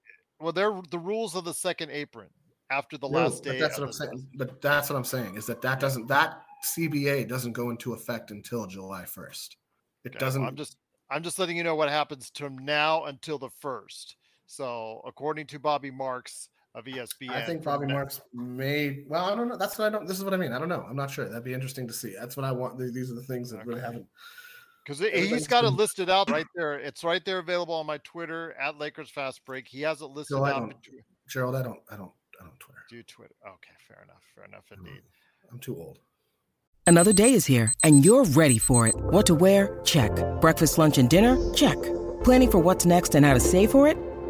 Well, they're the rules of the second apron after the no, last day. That's what I'm saying. But that's what I'm saying is that that doesn't that CBA doesn't go into effect until July 1st. It okay, doesn't. I'm just I'm just letting you know what happens from now until the first. So according to Bobby Marks of ESPN, I think Bobby Marks may. Well, I don't know. That's what I don't. This is what I mean. I don't know. I'm not sure. That'd be interesting to see. That's what I want. These are the things that okay. really haven't. Because he's got it listed out right there. It's right there available on my Twitter at Lakers Fast Break. He has it listed Joe, out. Gerald, I don't. I don't. I don't Twitter. Do you Twitter? Okay, fair enough. Fair enough indeed. I'm too old. Another day is here, and you're ready for it. What to wear? Check. Breakfast, lunch, and dinner? Check. Planning for what's next and how to save for it?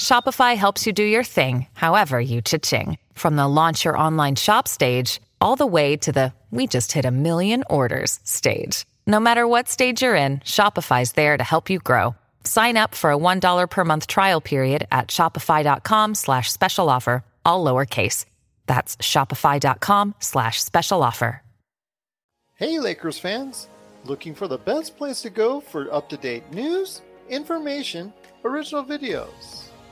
Shopify helps you do your thing, however you cha-ching. From the launch your online shop stage, all the way to the we just hit a million orders stage. No matter what stage you're in, Shopify's there to help you grow. Sign up for a $1 per month trial period at shopify.com slash special offer, all lowercase. That's shopify.com slash special offer. Hey, Lakers fans. Looking for the best place to go for up-to-date news, information, original videos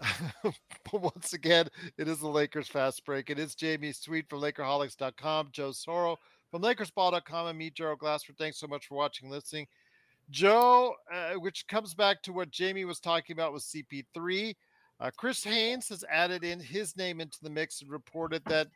but once again, it is the Lakers fast break. It is Jamie Sweet from Lakerholics.com, Joe Soro from LakersBall.com, and me, Gerald Glassford. Thanks so much for watching listening. Joe, uh, which comes back to what Jamie was talking about with CP3. Uh, Chris Haynes has added in his name into the mix and reported that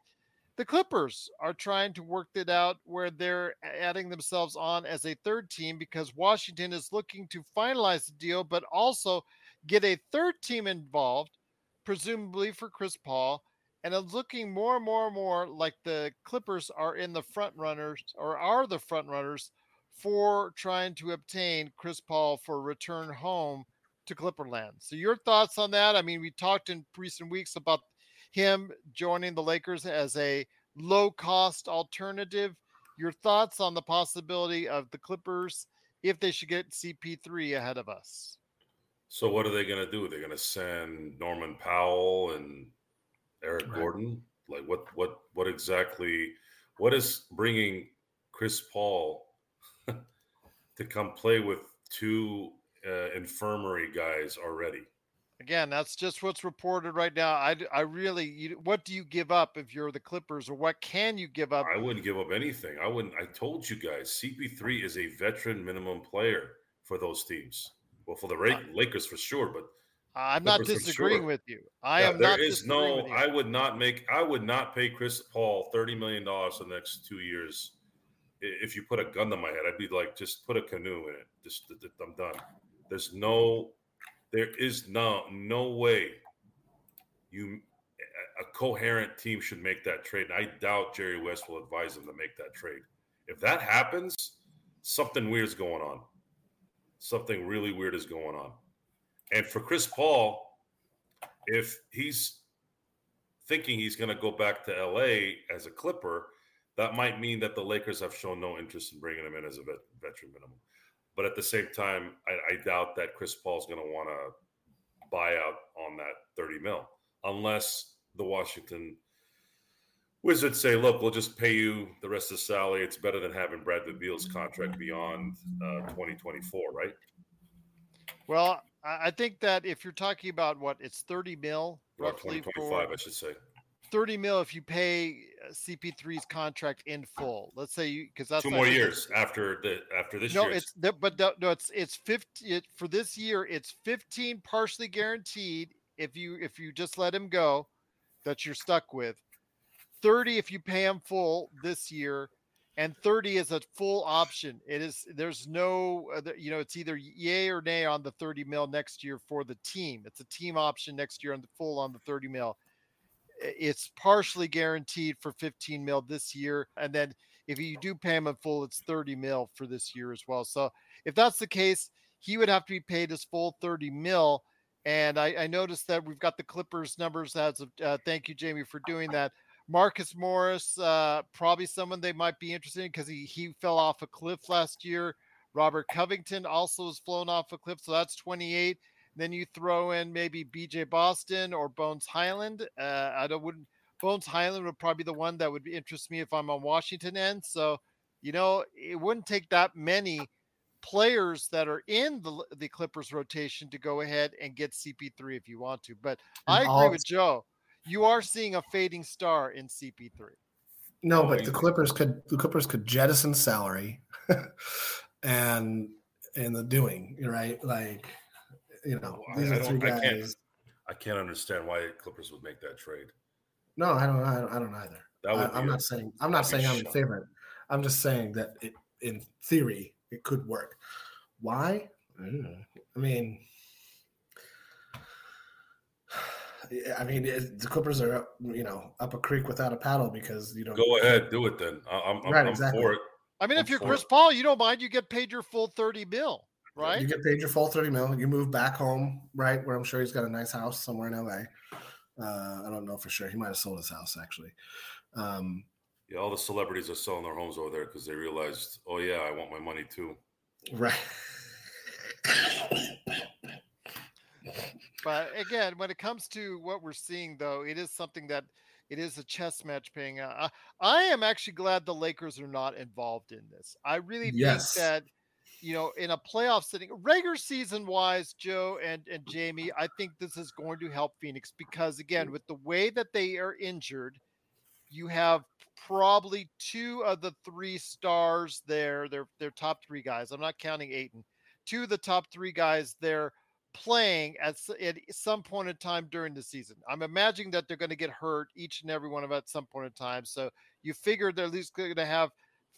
the Clippers are trying to work it out where they're adding themselves on as a third team because Washington is looking to finalize the deal, but also get a third team involved, presumably for Chris Paul. And it's looking more and more and more like the Clippers are in the front runners or are the front runners for trying to obtain Chris Paul for return home to Clipperland. So your thoughts on that? I mean, we talked in recent weeks about him joining the Lakers as a low cost alternative. Your thoughts on the possibility of the Clippers if they should get CP3 ahead of us. So what are they going to do? They're going to send Norman Powell and Eric Right. Gordon. Like what? What? What exactly? What is bringing Chris Paul to come play with two uh, infirmary guys already? Again, that's just what's reported right now. I, I really, you, what do you give up if you're the Clippers, or what can you give up? I wouldn't give up anything. I wouldn't. I told you guys, CP3 is a veteran minimum player for those teams. Well, for the uh, Ra- Lakers for sure, but I'm not Clippers for disagreeing sure. with you. I Yeah, am there not is no. I would not make. I would not pay Chris Paul thirty million dollars for the next two years. If you put a gun to my head, I'd be like, just put a canoe in it. Just, I'm done. There's no. There is no no way. You, a a coherent team should make that trade. And I doubt Jerry West will advise them to make that trade. If that happens, something weird's going on. Something really weird is going on. And for Chris Paul, if he's thinking he's going to go back to LA as a Clipper, that might mean that the Lakers have shown no interest in bringing him in as a vet, veteran minimum. But at the same time, I, I doubt that Chris Paul's going to want to buy out on that 30 mil unless the Washington Wizards say, look, we'll just pay you the rest of the salary. It's better than having Bradley Beal's contract beyond uh, 2024, right? Well, I think that if you're talking about what it's 30 mil Or roughly 2025, for I should say. 30 mil if you pay uh, CP3's contract in full. Let's say you because that's Two more years after the after this no, year. it's the, but no, no, it's it's 50 it, for this year. It's 15 partially guaranteed if you if you just let him go, that you're stuck with. 30 if you pay him full this year, and 30 is a full option. It is there's no you know it's either yay or nay on the 30 mil next year for the team. It's a team option next year on the full on the 30 mil. It's partially guaranteed for 15 mil this year, and then if you do pay him in full, it's 30 mil for this year as well. So if that's the case, he would have to be paid his full 30 mil. And I, I noticed that we've got the Clippers numbers as of uh, thank you, Jamie, for doing that. Marcus Morris, uh, probably someone they might be interested in because he, he fell off a cliff last year. Robert Covington also has flown off a cliff, so that's 28. Then you throw in maybe BJ Boston or Bones Hyland. Uh, I don't wouldn't Bones Hyland would probably be the one that would interest me if I'm on Washington end. So, you know, it wouldn't take that many players that are in the the Clippers rotation to go ahead and get CP3 if you want to. But I agree with Joe. You are seeing a fading star in CP3. No, but the Clippers could the Clippers could jettison salary and in the doing, right? Like, you know, I, these I are three don't, I can't. guys. I can't understand why Clippers would make that trade. No, I don't. I don't, I don't either. That would I, am a- not saying. I'm not saying I'm in shock. favor. I'm just saying that it, in theory, it could work. Why? Mm, I mean, yeah, I mean, it, the Clippers are up, you know, up a creek without a paddle because you don't Go ahead, do it then. I, I'm, I'm, Right, I'm exactly. for it. I mean, I'm if you're Chris it. Paul, you don't mind, you get paid your full 30 mil, right? You get paid your full 30 mil. You move back home, right? Where I'm sure he's got a nice house somewhere in LA. Uh, I don't know for sure. He might have sold his house actually. Um, Yeah, all the celebrities are selling their homes over there because they realized, oh yeah, I want my money too. right. But again, when it comes to what we're seeing, though, it is something that it is a chess match paying out. I, I am actually glad the Lakers are not involved in this. I really Yes. think that, you know, in a playoff setting, regular season wise, Joe and, and Jamie, I think this is going to help Phoenix because, again, with the way that they are injured, you have probably two of the three stars there. They're, they're top three guys. I'm not counting Ayton. Two of the top three guys there playing at, at some point in time during the season. I'm imagining that they're going to get hurt each and every one of them at some point in time. So you figure they're at least going to have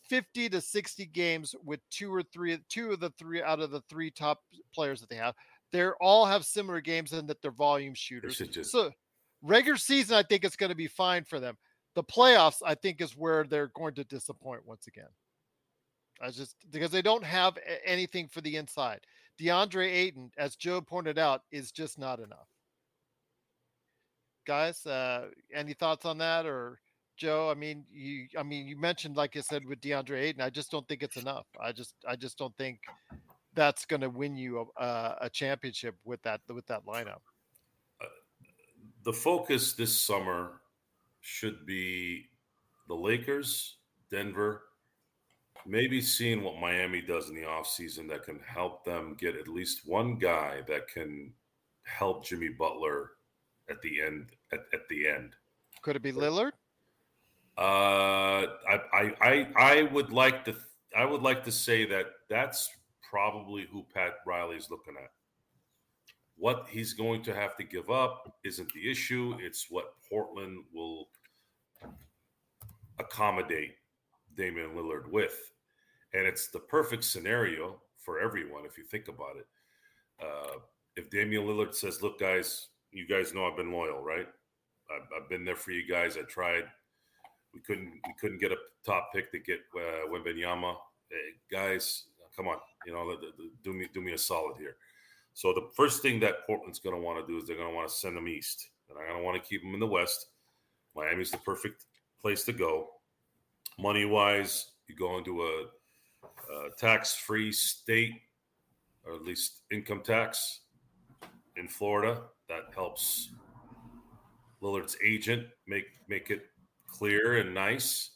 50 to 60 games with two or three, two of the three out of the three top players that they have. They're all have similar games and that they're volume shooters. just- So regular season, I think it's going to be fine for them. The playoffs, I think, is where they're going to disappoint once again. I just because they don't have anything for the inside. DeAndre Ayton, as Joe pointed out, is just not enough. Guys, uh, any thoughts on that, or Joe? I mean, you, I mean, you mentioned, like I said, with DeAndre Ayton, I just don't think it's enough. I just, I just don't think that's going to win you a, a championship with that with that lineup. The focus this summer should be the Lakers, Denver, maybe seeing what Miami does in the offseason that can help them get at least one guy that can help Jimmy Butler at the end at, at the end. Could it be Lillard? Uh, I, I, I, I would like to, I would like to say that that's probably who Pat Riley's looking at. What he's going to have to give up isn't the issue. It's what Portland will accommodate Damian Lillard with. And it's the perfect scenario for everyone if you think about it. Uh, if Damian Lillard says, Look, guys, you guys know I've been loyal, right? I've, I've been there for you guys. I tried. We couldn't we couldn't get a top pick to get uh, Wembanyama. Hey, guys, come on, you know, do me do me a solid here. So the first thing that Portland's going to want to do is they're going to want to send them east, and I'm going to want to keep them in the west. Miami's the perfect place to go. Money wise, you go into a, Uh, a tax free state, or at least income tax in Florida. That helps Lillard's agent make make it clear and nice.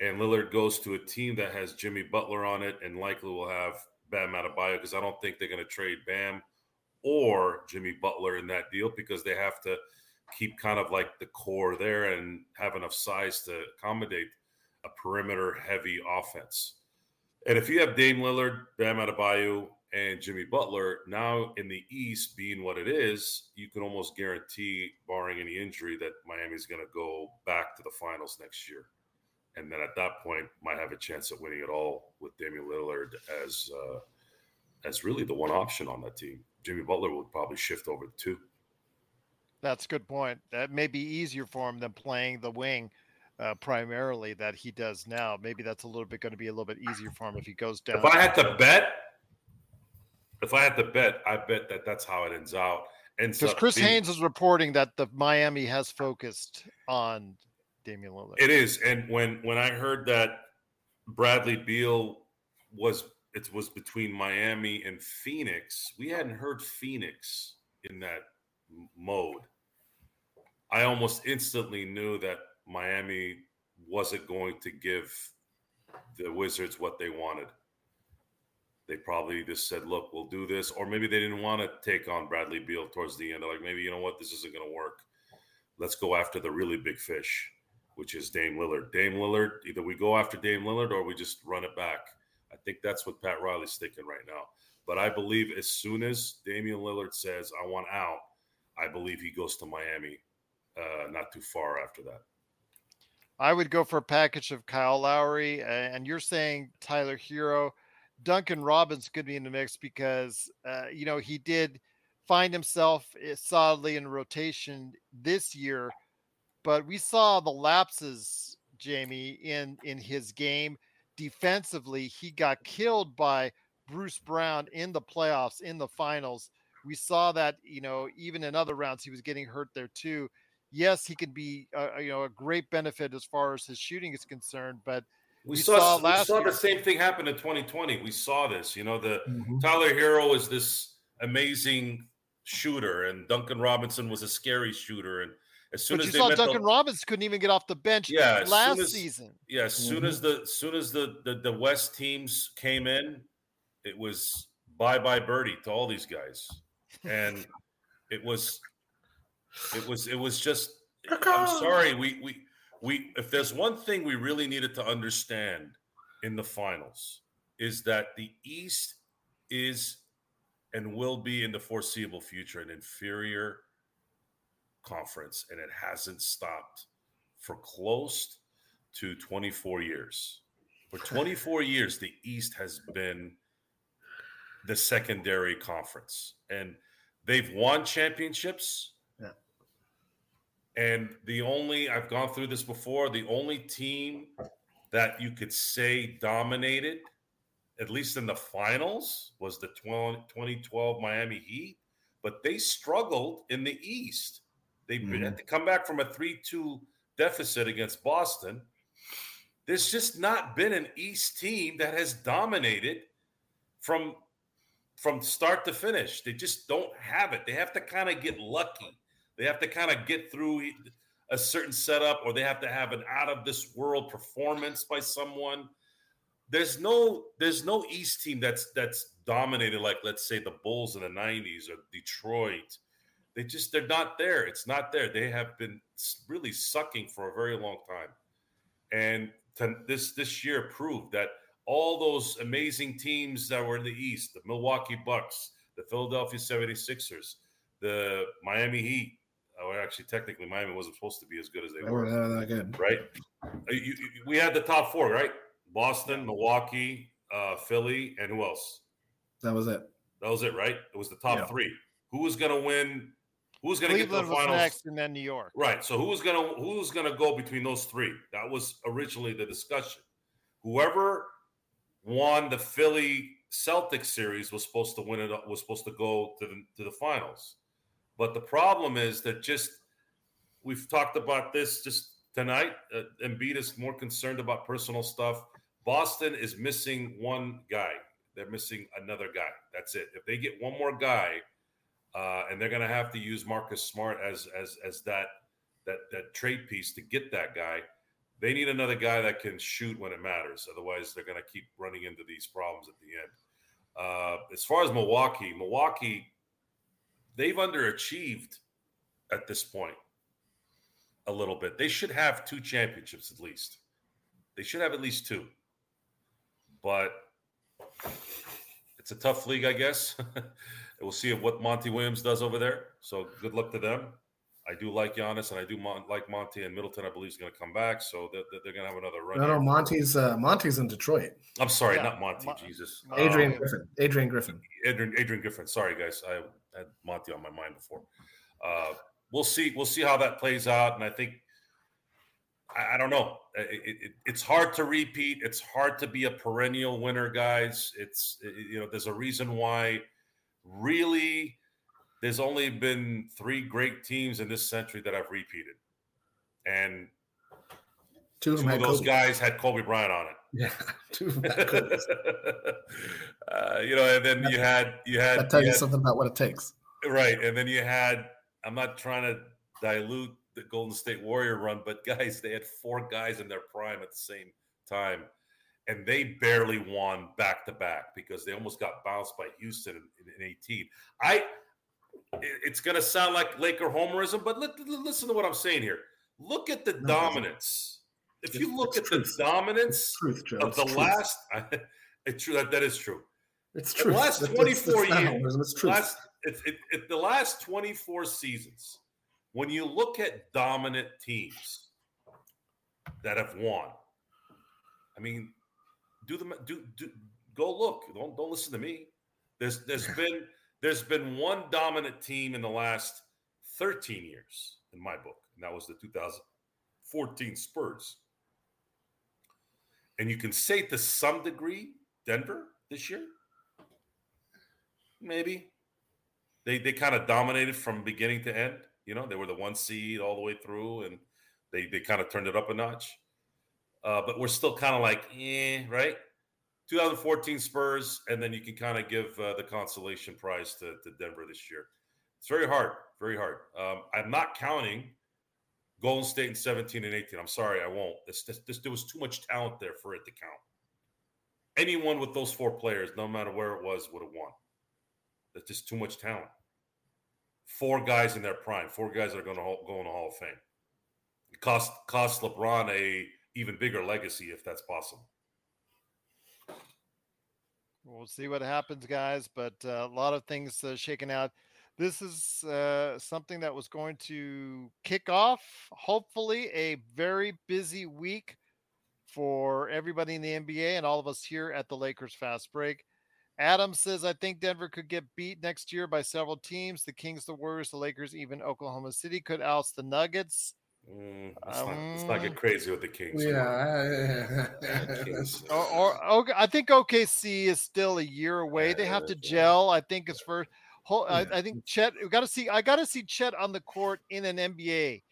And Lillard goes to a team that has Jimmy Butler on it and likely will have Bam Adebayo because I don't think they're going to trade Bam or Jimmy Butler in that deal because they have to keep kind of like the core there and have enough size to accommodate a perimeter heavy offense. And if you have Dame Lillard, Bam Adebayo, and Jimmy Butler, now in the East being what it is, you can almost guarantee, barring any injury, that Miami's going to go back to the finals next year. And then at that point, might have a chance at winning it all with Damian Lillard as uh, as really the one option on that team. Jimmy Butler would probably shift over to two. That's a good point. That may be easier for him than playing the wing uh, primarily that he does now. Maybe that's a little bit going to be a little bit easier for him if he goes down. If I had to bet, if I had to bet, I bet that that's how it ends out. And because Chris being, Haynes is reporting that the Miami has focused on Damian Lillard. It is, and when when I heard that Bradley Beal was it was between Miami and Phoenix, we hadn't heard Phoenix in that mode. I almost instantly knew that Miami wasn't going to give the Wizards what they wanted. They probably just said, look, we'll do this. Or maybe they didn't want to take on Bradley Beal towards the end. They're like, maybe, you know what, this isn't going to work. Let's go after the really big fish, which is Dame Lillard. Dame Lillard, either we go after Dame Lillard or we just run it back. I think that's what Pat Riley's thinking right now. But I believe as soon as Damian Lillard says, I want out, I believe he goes to Miami uh, not too far after that. I would go for a package of Kyle Lowry, and you're saying Tyler Herro. Duncan Robinson could be in the mix because uh, you know he did find himself eh, solidly in rotation this year, but we saw the lapses, Jamie, in in his game defensively. He got killed by Bruce Brown in the playoffs, in the finals. We saw that you know even in other rounds he was getting hurt there too. Yes, he could be uh, you know a great benefit as far as his shooting is concerned, but we, saw, saw, we saw year. the same thing happen in 2020. We saw this. You know, the mm-hmm. Tyler Herro is this amazing shooter, and Duncan Robinson was a scary shooter. And as soon but as you saw Duncan the, Robinson couldn't even get off the bench yeah, last as, season. Yeah, as soon mm-hmm. as the soon as the, the the West teams came in, it was bye bye birdie to all these guys, and it was it was it was just. I'm sorry, we we we if there's one thing we really needed to understand in the finals is that the East is and will be in the foreseeable future an inferior conference, and it hasn't stopped for close to 24 years. For 24 years, the East has been the secondary conference, and they've won championships and the only, I've gone through this before, the only team that you could say dominated, at least in the finals, was the 2012 Miami Heat, but they struggled in the East. They mm-hmm. had to come back from a 3 2 deficit against Boston. There's just not been an East team that has dominated from from start to finish. They just don't have it. They have to kind of get lucky. They have to kind of get through a certain setup, or they have to have an out of this world performance by someone. There's no there's no East team that's that's dominated like let's say the Bulls in the '90s or Detroit. They just they're not there. It's not there. They have been really sucking for a very long time, and to, this this year proved that all those amazing teams that were in the East, the Milwaukee Bucks, the Philadelphia 76ers, the Miami Heat. Oh, actually, technically, Miami wasn't supposed to be as good as they, They were. were that good. Right? Uh, You, you, we had the top four, right? Boston, Milwaukee, uh, Philly, and who else? That was it. That was it, right? It was the top Yeah. three. Who was going to win? Who was going to get to the was finals? next, and then New York. Right. So who was gonna who was gonna go between those three? That was originally the discussion. Whoever won the Philly Celtics series was supposed to win it. Was supposed to go to the to the finals. But the problem is that just we've talked about this just tonight. Uh, Embiid is more concerned about personal stuff. Boston is missing one guy. They're missing another guy. That's it. If they get one more guy, uh, and they're going to have to use Marcus Smart as as as that that that trade piece to get that guy. They need another guy that can shoot when it matters. Otherwise, they're going to keep running into these problems at the end. Uh, as far as Milwaukee, Milwaukee, they've underachieved at this point a little bit. They should have two championships at least. They should have at least two. But it's a tough league, I guess. we'll see what Monty Williams does over there. So good luck to them. I do like Giannis, and I do mon- like Monty and Middleton. I believe is going to come back, so they're, they're going to have another run. No, no. Monty's uh, Monty's in Detroit. I'm sorry, Yeah. not Monty. Mon- Jesus, Adrian Um, Griffin. Adrian Griffin. Adrian, Adrian Griffin. Sorry, guys, I had Monty on my mind before. Uh, we'll see. We'll see how that plays out, and I think I, I don't know. It, it, it- it's hard to repeat. It's hard to be a perennial winner, guys. It's it- you know, there's a reason why. Really, there's only been three great teams in this century that I've repeated, and Two of two of those Kobe. guys had Kobe Bryant on it. Yeah, two of them had Kobe. uh, you know, and then you had you had That tells you you had- something about what it takes. right, and then you had. I'm not trying to dilute the Golden State Warrior run, but guys, they had four guys in their prime at the same time, and they barely won back to back because they almost got bounced by Houston in, in 18. I. It's going to sound like Laker homerism, but li- li- listen to what I'm saying here. Look at the No, dominance. If you look at truth. the dominance Truth, Joe. of the truth. last, it's true that that is true. It's The true. last That's- 24 that's not years, It's truth. last, it, it, it, the last 24 seasons, when you look at dominant teams that have won, I mean, do the do do go look. Don't don't listen to me. There's there's been there's been one dominant team in the last 13 years in my book, and that was the 2014 Spurs. And you can say to some degree, Denver this year, maybe they they kind of dominated from beginning to end. You know, they were the one seed all the way through, and they they kind of turned it up a notch. Uh, but we're still kind of like, eh, right? 2014 Spurs, and then you can kind of give uh, the consolation prize to, to Denver this year. It's very hard, very hard. Um, I'm not counting Golden State in 17 and 18. I'm sorry, I won't. This, this, this, there was too much talent there for it to count. Anyone with those four players, no matter where it was, would have won. There's just too much talent. Four guys in their prime, four guys that are going to go in the Hall of Fame. It cost cost LeBron a even bigger legacy if that's possible. We'll see what happens, guys. But uh, a lot of things uh, shaking out. This is uh, something that was going to kick off, hopefully, a very busy week for everybody in the NBA and all of us here at the Lakers Fast Break. Adam says, I think Denver could get beat next year by several teams. The Kings, the Warriors, the Lakers, even Oklahoma City could oust the Nuggets. Mm, let's, not, let's not get crazy with the Kings. Yeah. Kings. Or, or, or I think OKC is still a year away. They have to gel. I think it's first. Whole, I, I think Chet. We got to see. I got to see Chet on the court in an NBA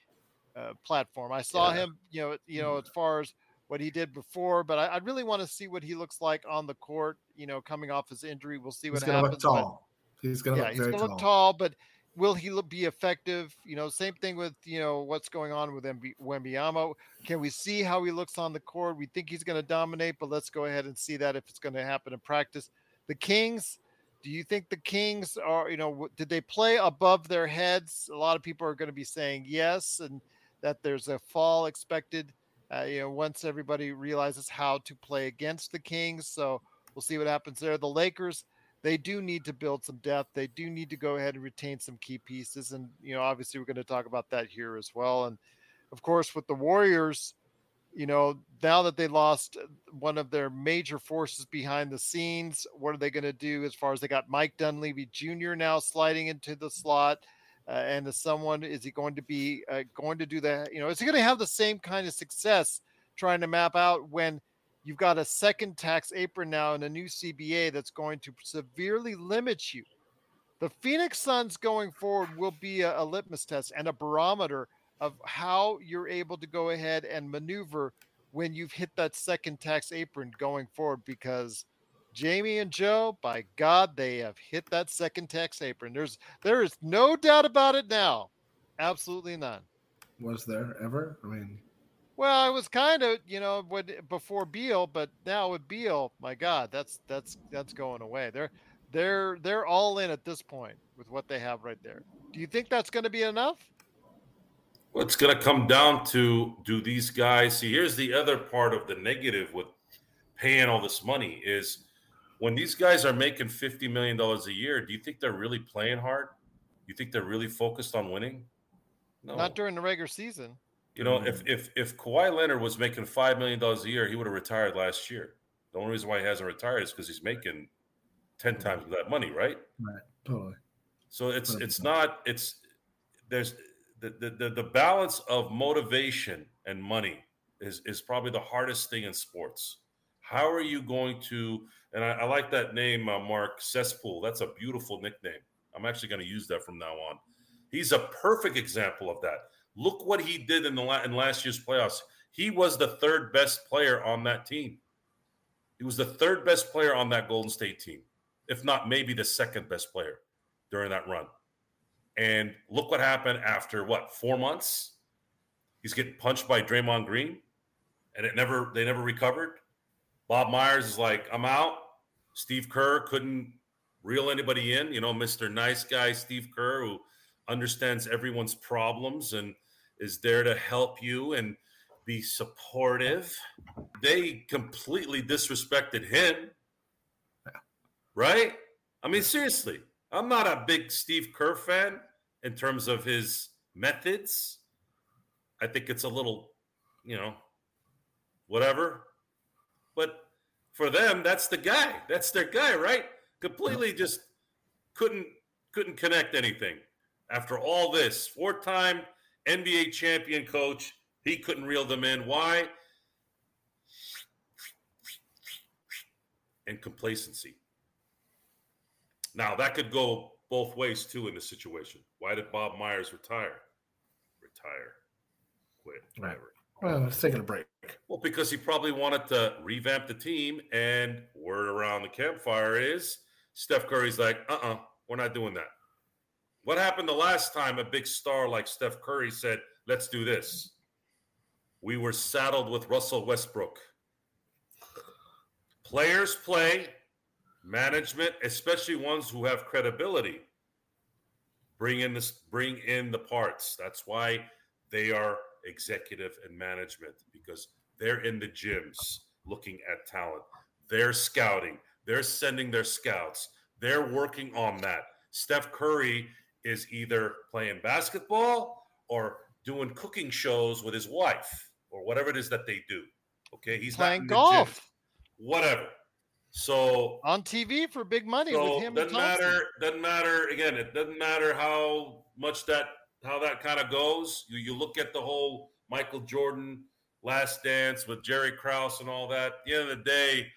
uh, platform. I saw Yeah. him. You know. You know, as far as what he did before, but I, I really want to see what he looks like on the court. You know, coming off his injury, we'll see what He's gonna happens. look but- tall. He's gonna yeah, look he's very gonna tall. look tall, but will he look, be effective? You know, same thing with you know what's going on with Wemby- Wembyama. Can we see how he looks on the court? We think he's going to dominate, but let's go ahead and see that if it's going to happen in practice. The Kings. Do you think the Kings are, you know, did they play above their heads? A lot of people are going to be saying yes, and that there's a fall expected. Uh, you know, once everybody realizes how to play against the Kings, so we'll see what happens there. The Lakers, they do need to build some depth. They do need to go ahead and retain some key pieces, and you know, obviously, we're going to talk about that here as well. And of course, with the Warriors, you know, now that they lost uh, one of their major forces behind the scenes, what are they going to do as far as they got Mike Dunleavy Jr. now sliding into the slot? Uh, and someone, is he going to be uh, going to do that? You know, is he going to have the same kind of success trying to map out when you've got a second tax apron now and a new CBA that's going to severely limit you? The Phoenix Suns going forward will be a, a litmus test and a barometer of how you're able to go ahead and maneuver when you've hit that second tax apron going forward because Jamie and Joe, by God, they have hit that second tax apron. There's there is no doubt about it now. Absolutely none. Was there ever? I mean, Well, I was kind of, you know, when before Beal, but now with Beal, my God, that's that's that's going away. They're they're they're all in at this point with what they have right there. Do you think that's going to be enough? Well, it's going to come down to do these guys see? Here's the other part of the negative with paying all this money is when these guys are making fifty million dollars a year. Do you think they're really playing hard? You think they're really focused on winning? No. Not during the regular season. You know, if mm-hmm. if if Kawhi Leonard was making five million dollars a year, he would have retired last year. The only reason why he hasn't retired is because he's making ten times that money, right? right, totally. So it's it's not it's there's the, the the balance of motivation and money is is probably the hardest thing in sports. How are you going to? And I, I like that name, uh, Mark Cesspool. That's a beautiful nickname. I'm actually going to use that from now on. He's a perfect example of that. Look what he did in the la- in last year's playoffs. He was the third best player on that team. He was the third best player on that Golden State team, if not maybe the second best player during that run. And look what happened after what four months? He's getting punched by Draymond Green, and it never they never recovered. Bob Myers is like, I'm out. Steve Kerr couldn't reel anybody in. You know, Mr. Nice Guy Steve Kerr, who understands everyone's problems and is there to help you and be supportive. They completely disrespected him. Right? I mean, seriously, I'm not a big Steve Kerr fan in terms of his methods. I think it's a little, you know, whatever. But for them, that's the guy. That's their guy, right? Completely just couldn't couldn't connect anything. After all this, four-time NBA champion coach, he couldn't reel them in. Why? And complacency. Now that could go both ways too in this situation. Why did Bob Myers retire? Retire, quit, Right. whatever. Well, it's taking a break. Well, because he probably wanted to revamp the team, and word around the campfire is Steph Curry's like, uh uh-uh, uh, we are not doing that. What happened the last time a big star like Steph Curry said, let's do this? We were saddled with Russell Westbrook. Players play, management, especially ones who have credibility, bring in this, bring in the parts. That's why they are executive and management because they're in the gyms looking at talent. They're scouting. They're sending their scouts. They're working on that. Steph Curry is either playing basketball or doing cooking shows with his wife or whatever it is that they do. Okay, he's not Playing in the golf. gym. Whatever. So on TV for big money so with him. doesn't matter. Doesn't matter. Again, it doesn't matter how much that how that kind of goes. You you look at the whole Michael Jordan Last Dance with Jerry Krause and all that. At the end of the day,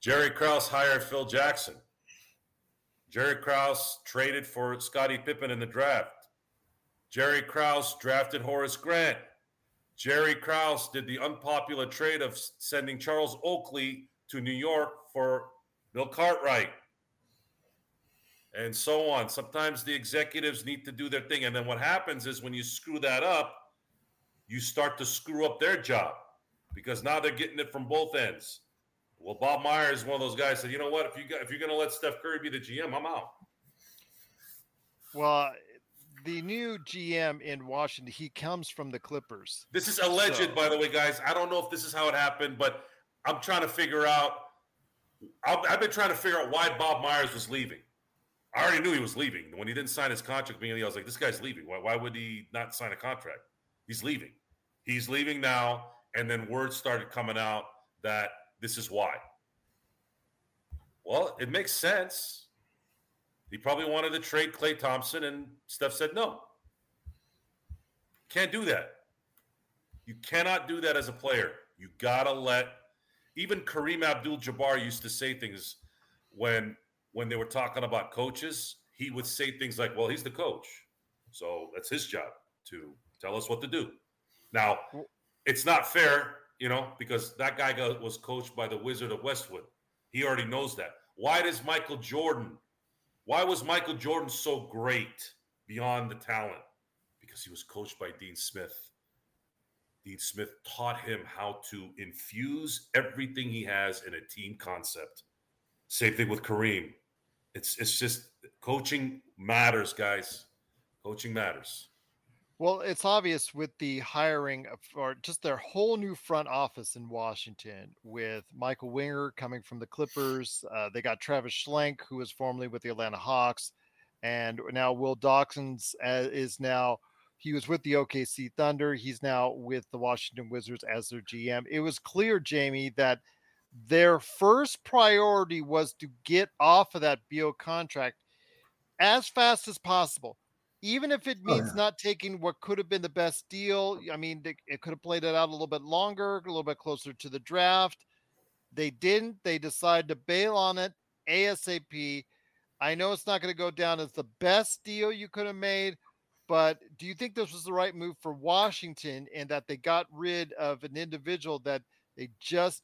Jerry Krause hired Phil Jackson. Jerry Krause traded for Scottie Pippen in the draft. Jerry Krause drafted Horace Grant. Jerry Krause did the unpopular trade of sending Charles Oakley to New York for Bill Cartwright. And so on. Sometimes the executives need to do their thing. And then what happens is when you screw that up, you start to screw up their job because now they're getting it from both ends. Well, Bob Myers is one of those guys said, you know what, if you got, if you're going to let Steph Curry be the GM, I'm out. Well, the new GM in Washington, he comes from the Clippers. This is alleged, so. by the way, guys. I don't know if this is how it happened, but I'm trying to figure out. I've been trying to figure out why Bob Myers was leaving. I already knew he was leaving. When he didn't sign his contract, beginning, I was like, this guy's leaving. Why, why would he not sign a contract? He's leaving. He's leaving now. And then words started coming out that this is why. Well, it makes sense. He probably wanted to trade Klay Thompson, and Steph said no. Can't do that. You cannot do that as a player. You gotta let. Even Kareem Abdul-Jabbar used to say things when when they were talking about coaches. He would say things like, "Well, he's the coach, so that's his job to tell us what to do." Now, it's not fair, you know, because that guy got, was coached by the Wizard of Westwood. He already knows that. Why does Michael Jordan? Why was Michael Jordan so great beyond the talent? Because he was coached by Dean Smith. Dean Smith taught him how to infuse everything he has in a team concept. Same thing with Kareem. It's it's just coaching matters, guys. Coaching matters. Well, it's obvious with the hiring of, or just their whole new front office in Washington with Michael Winger coming from the Clippers. Uh, they got Travis Schlenk, who was formerly with the Atlanta Hawks, and now Will Dawkins uh, is now he was with the OKC Thunder. He's now with the Washington Wizards as their GM. It was clear, Jamie, that their first priority was to get off of that Beal contract as fast as possible even if it oh, means oh, yeah. not taking what could have been the best deal. I mean, it could have played it out a little bit longer, a little bit closer to the draft. They didn't. They decided to bail on it ASAP. I know it's not going to go down as the best deal you could have made, but do you think this was the right move for Washington and that they got rid of an individual that they just,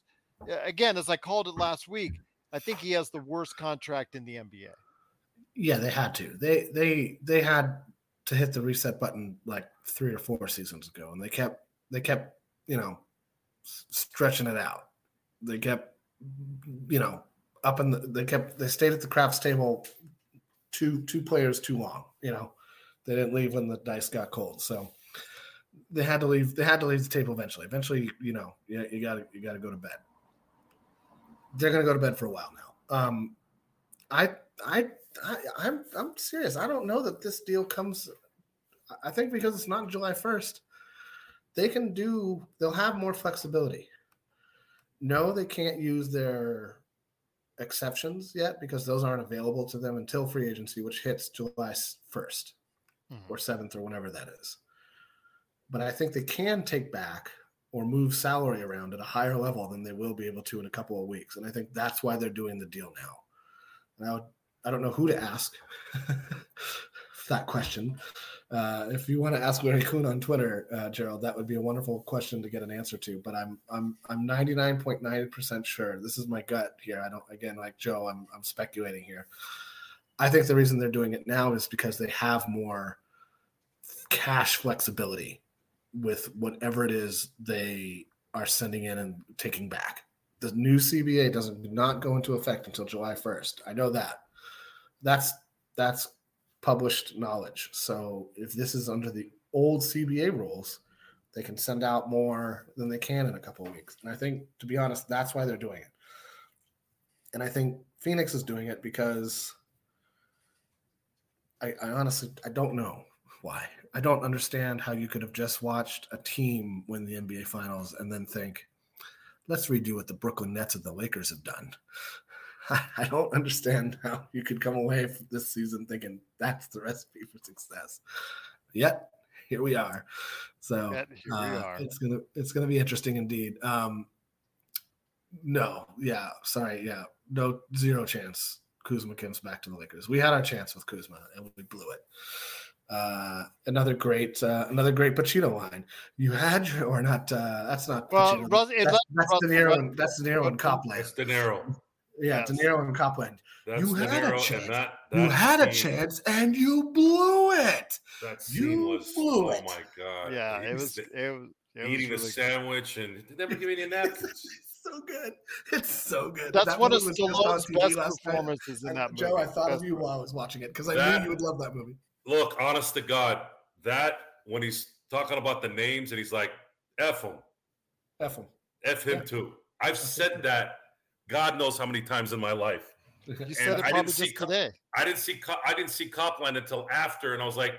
again, as I called it last week, I think he has the worst contract in the NBA. Yeah, they had to. They they they had to hit the reset button like three or four seasons ago, and they kept they kept you know stretching it out. They kept you know up in the they kept they stayed at the craps table two two players too long. You know they didn't leave when the dice got cold, so they had to leave. They had to leave the table eventually. Eventually, you know, you, you got to you got to go to bed. They're to go to bed for a while now. Um, I I I, I'm I'm serious. I don't know that this deal comes. I think because it's not July 1st, they can do. They'll have more flexibility. No, they can't use their exceptions yet because those aren't available to them until free agency, which hits July 1st mm-hmm. or 7th or whenever that is. But I think they can take back or move salary around at a higher level than they will be able to in a couple of weeks. And I think that's why they're doing the deal now. And I don't know who to ask that question. Uh, if you want to ask Larry Coon on Twitter, uh, Gerald, that would be a wonderful question to get an answer to. But I'm I'm I'm 99.9% sure. This is my gut here. I don't again like Joe. I'm I'm speculating here. I think the reason they're doing it now is because they have more cash flexibility with whatever it is they are sending in and taking back. The new CBA doesn't not go into effect until July 1st. I know that that's that's published knowledge. So if this is under the old CBA rules, they can send out more than they can in a couple of weeks. And I think, to be honest, that's why they're doing it. And I think Phoenix is doing it because I, I honestly I don't know why. I don't understand how you could have just watched a team win the NBA Finals and then think, let's redo what the Brooklyn Nets and the Lakers have done. I don't understand how you could come away from this season thinking that's the recipe for success. Yet here we are. So uh, we are. it's gonna it's gonna be interesting indeed. Um, no, yeah, sorry, yeah, no, zero chance. Kuzma comes back to the Lakers. We had our chance with Kuzma and we blew it. Uh, another great, uh, another great Pacino line. You had your, or not? Uh, that's not. Well, Pacino. Rus- that's, let- that's Rus- De Niro. And that's De Niro and Copland. That's De Niro. Yeah, Yes. De Niro and Copland. That's you De had a chance. and that, you that had a chance and you blew it. That scene You was blew oh my god. Yeah, it was. It was. It was eating really the sandwich and did they ever give me any napkins. So good. It's so good. That's That one of movie was just on Stallone's TV best last night. performances in And that Joe, I thought Best of you while I was watching it because I That- knew you would love that movie. Look, honest to God, that when he's talking about the names and he's like, F him, F him. F him too. I've said that God knows how many times in my life. You And said it I didn't probably see just today. I didn't see Co- I didn't see Copland until after, and I was like,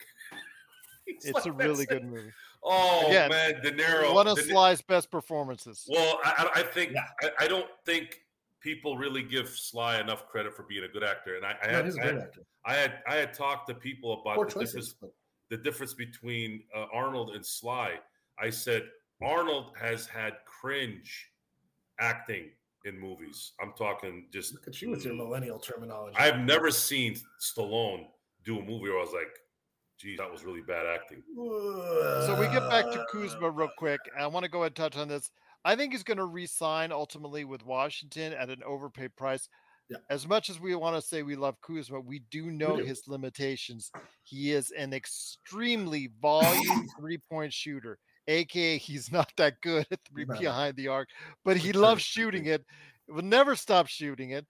He's It's like, a really it." good movie. Oh Again, man, De Niro. One of De Sly's best performances. Well, I, I I think I, I don't think people really give Sly enough credit for being a good actor, and I, I No, had, he's a I, great had actor. I had I had talked to people about Poor the choices, difference but- the difference between uh, Arnold and Sly. I said Arnold has had cringe acting in movies. I'm talking just. Look at you with your millennial terminology. I've never seen Stallone do a movie where I was like, "Geez, that was really bad acting." So we get back to Kuzma real quick. I want to go ahead and touch on this. I think he's going to re-sign ultimately with Washington at an overpaid price. Yeah. As much as we want to say we love Kuzma, we do know do. his limitations. He is an extremely volume three-point shooter, aka he's not that good at three No. behind the arc, but he loves shooting it. Will never stop shooting it.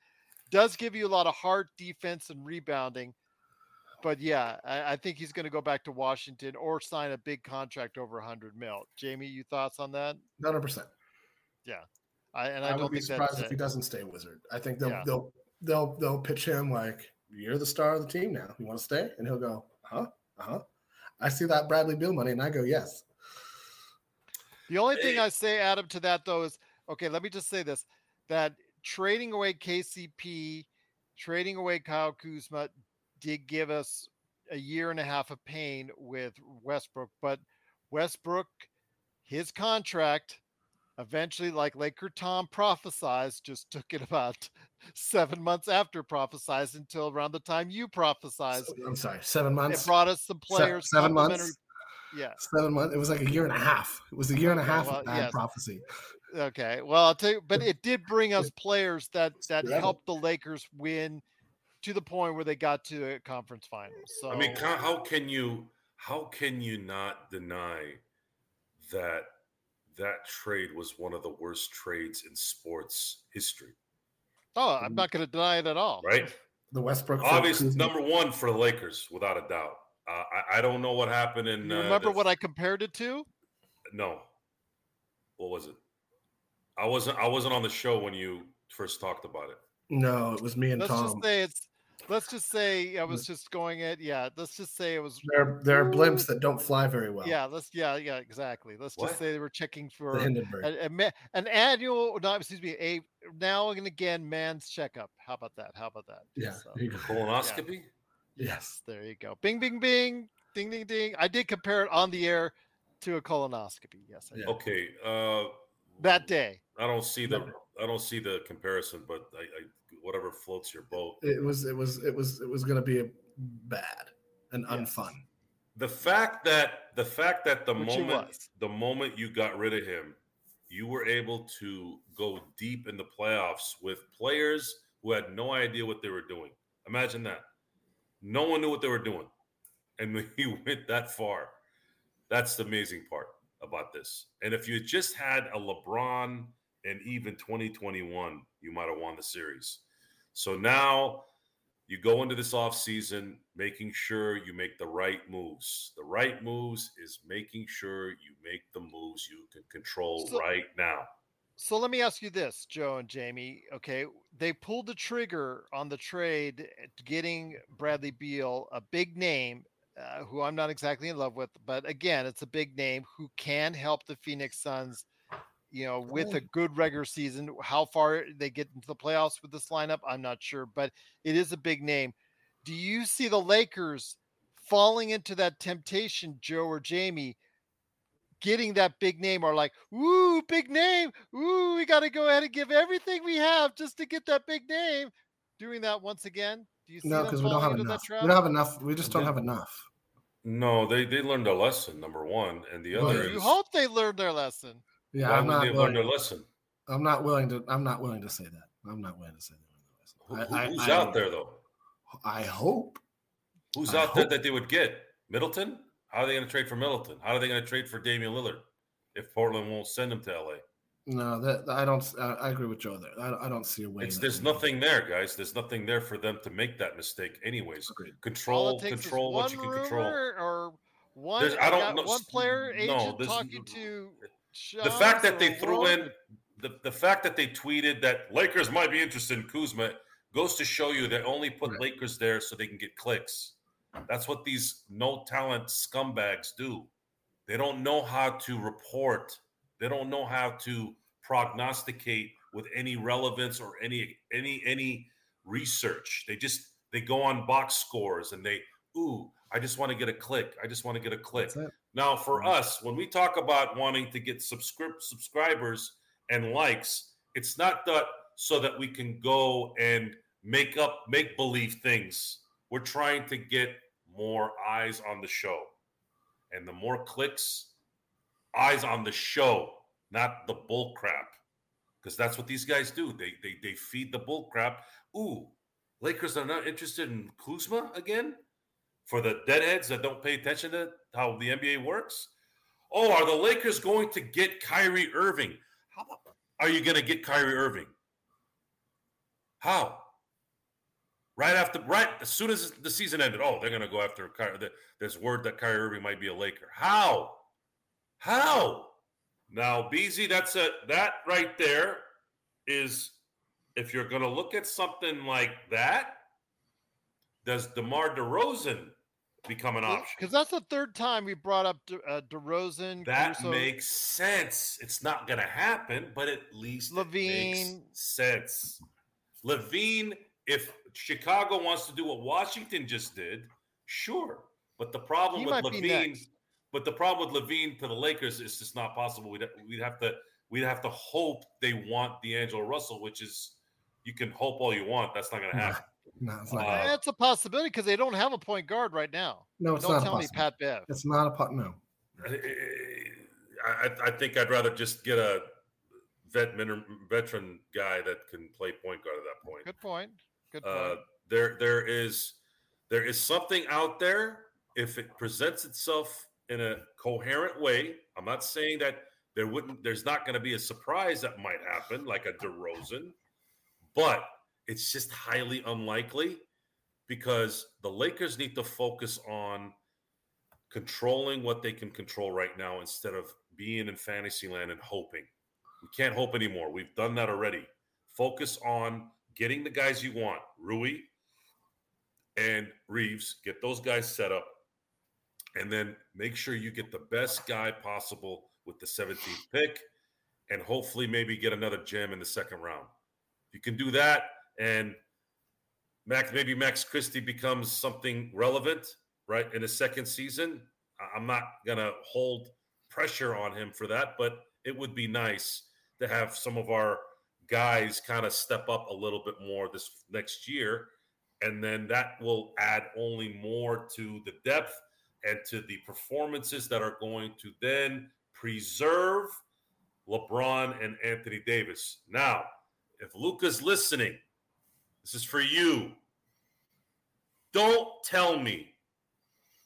Does give you a lot of hard defense and rebounding. But yeah, I, I think he's going to go back to Washington or sign a big contract over 100 mil. Jamie, you thoughts on that? Hundred percent. Yeah, I, and I, I, don't would be think surprised that's if he doesn't stay Wizard. I think they'll Yeah. they'll they'll they'll pitch him like you're the star of the team now. You want to stay? And he'll go, huh, uh huh. I see that Bradley Beal money, and I go, yes. The only thing I say, Adam, to that though is okay. Let me just say this: that trading away KCP, trading away Kyle Kuzma, did give us a year and a half of pain with Westbrook. But Westbrook, his contract, eventually, like Laker Tom prophesized, just took it about seven months after prophesized until around the time you prophesized. I'm sorry, seven months. It brought us some players. seven months. Yeah. Seven months. It was like a year and a half. It was a year and a half well, of bad yes. prophecy. Okay. Well, I'll tell you, but it did bring us players that that helped the Lakers win to the point where they got to a conference finals. So I mean, how can you how can you not deny that that trade was one of the worst trades in sports history? oh, I'm not going to deny it at all. Right? The Westbrook. Obviously, Kuzma. number one for the Lakers, without a doubt. Uh, I, I don't know what happened in. You uh, remember the- what I compared it to? No. What was it? I wasn't. I wasn't on the show when you first talked about it. No, it was me and Let's Tom. just say it's. Let's just say I was just going it. Yeah. Let's just say it was. There, there are blimps that don't fly very well. Yeah. Let's. Yeah. Yeah. Exactly. Let's What? just say they were checking for The Hindenburg. a- a ma- an annual. No, excuse me. A now and again man's checkup. How about that? How about that? Yeah. So- there you go. Colonoscopy. Yes. There you go. Bing, bing, bing. Ding, ding, ding. I did compare it on the air to a colonoscopy. Yes. I did. Okay. Uh, That day. I don't see the. I don't see the comparison, but I, I whatever floats your boat. It was. It was. It was. It was going to be a bad and unfun. The fact that the fact that the Which moment the moment you got rid of him, you were able to go deep in the playoffs with players who had no idea what they were doing. Imagine that. No one knew what they were doing. And when you went that far, that's the amazing part about this. And if you just had a LeBron and even 2021, you might have won the series. So now you go into this offseason making sure you make the right moves. The right moves is making sure you make the moves you can control So- right now. So let me ask you this, Joe and Jamie. Okay, they pulled the trigger on the trade, getting Bradley Beal, a big name, uh, who I'm not exactly in love with, but again, it's a big name who can help the Phoenix Suns. You know, with a good regular season, how far they get into the playoffs with this lineup, I'm not sure, but it is a big name. Do you see the Lakers falling into that temptation, Joe or Jamie, getting that big name or like, ooh, big name. Ooh, we got to go ahead and give everything we have just to get that big name. Doing that once again. Do you see No, because we don't have enough. We don't have enough. We just don't have enough. No, they they learned a lesson. Number one, and the Well, other You is hope they learned their lesson. Yeah, why I'm not they learn willing. their lesson? I'm not willing to. I'm not willing to say that. I'm not willing to say that. who- I- who's I- out there though? I hope. Who's I out there that they would get? Middleton? How are they going to trade for Middleton? How are they going to trade for Damian Lillard if Portland won't send him to LA? No, that I don't. I, I agree with Joe there. I, I don't see a way. It's there's nothing there, guys. There's nothing there for them to make that mistake, anyways. All Control, control what you can control. or one. There's- I don't know- One player agent there's- talking to the fact that they threw Woj in the, the fact that they tweeted that Lakers might be interested in Kuzma goes to show you they only put Lakers there so they can get clicks. That's what these no talent scumbags do. They don't know how to report. They don't know how to prognosticate with any relevance or any any any research. They just they go on box scores and they ooh, I just want to get a click. I just want to get a click. Now, for mm-hmm. us, when we talk about wanting to get subscrip- subscribers and likes, it's not that so that we can go and make up make believe things. We're trying to get more eyes on the show. And the more clicks, eyes on the show, not the bull crap. Because that's what these guys do. They they they feed the bull crap. Ooh, Lakers are not interested in Kuzma again? For the deadheads that don't pay attention to how the NBA works? Oh, are the Lakers going to get Kyrie Irving? How are you going to get Kyrie Irving? How? Right after, right as soon as the season ended, oh, they're going to go after Kyrie. There's word that Kyrie Irving might be a Laker. How? How? Now, BZ, that's a that right there is if you're going to look at something like that, does DeMar DeRozan become an option? Because that's the third time we brought up De, uh, DeRozan. That Caruso. makes sense. It's not going to happen, but at least it LaVine. makes sense. LaVine, if Chicago wants to do what Washington just did, sure. But the problem He with LaVine. But the problem with LaVine to the Lakers is just not possible. We'd, we'd have to we'd have to hope they want D'Angelo Russell, which is you can hope all you want. That's not going to happen. No, it's not. Uh, That's a possibility because they don't have a point guard right now. no, it's don't not. tell me. Pat Bev. It's not a pot. No. I, I think I'd rather just get a vet veteran guy that can play point guard at that point. Good point. Good point. Uh, there, there is, there is something out there. If it presents itself in a coherent way, I'm not saying that there wouldn't. There's not going to be a surprise that might happen, like a DeRozan, but it's just highly unlikely because the Lakers need to focus on controlling what they can control right now instead of being in fantasy land and hoping. We can't hope anymore. We've done that already. Focus on getting the guys you want, Rui and Reeves. Get those guys set up, and then make sure you get the best guy possible with the 17th pick, and hopefully maybe get another gem in the second round. You can do that, and maybe Max Christie becomes something relevant, right, in his second season. I'm not gonna hold pressure on him for that, but it would be nice to have some of our guys kind of step up a little bit more this next year. And then that will add only more to the depth and to the performances that are going to then preserve LeBron and Anthony Davis. Now, if Luca's listening, this is for you. Don't tell me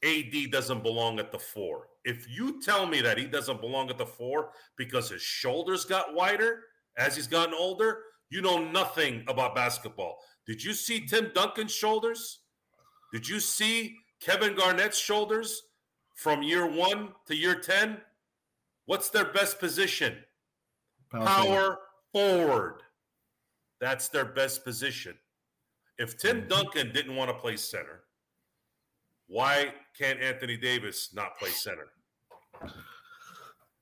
AD doesn't belong at the four. If you tell me that he doesn't belong at the four because his shoulders got wider as he's gotten older, you know nothing about basketball. Did you see Tim Duncan's shoulders? Did you see Kevin Garnett's shoulders from year one to year 10? What's their best position? Power Power, forward. That's their best position. If Tim mm-hmm. Duncan didn't want to play center, why can't Anthony Davis not play center?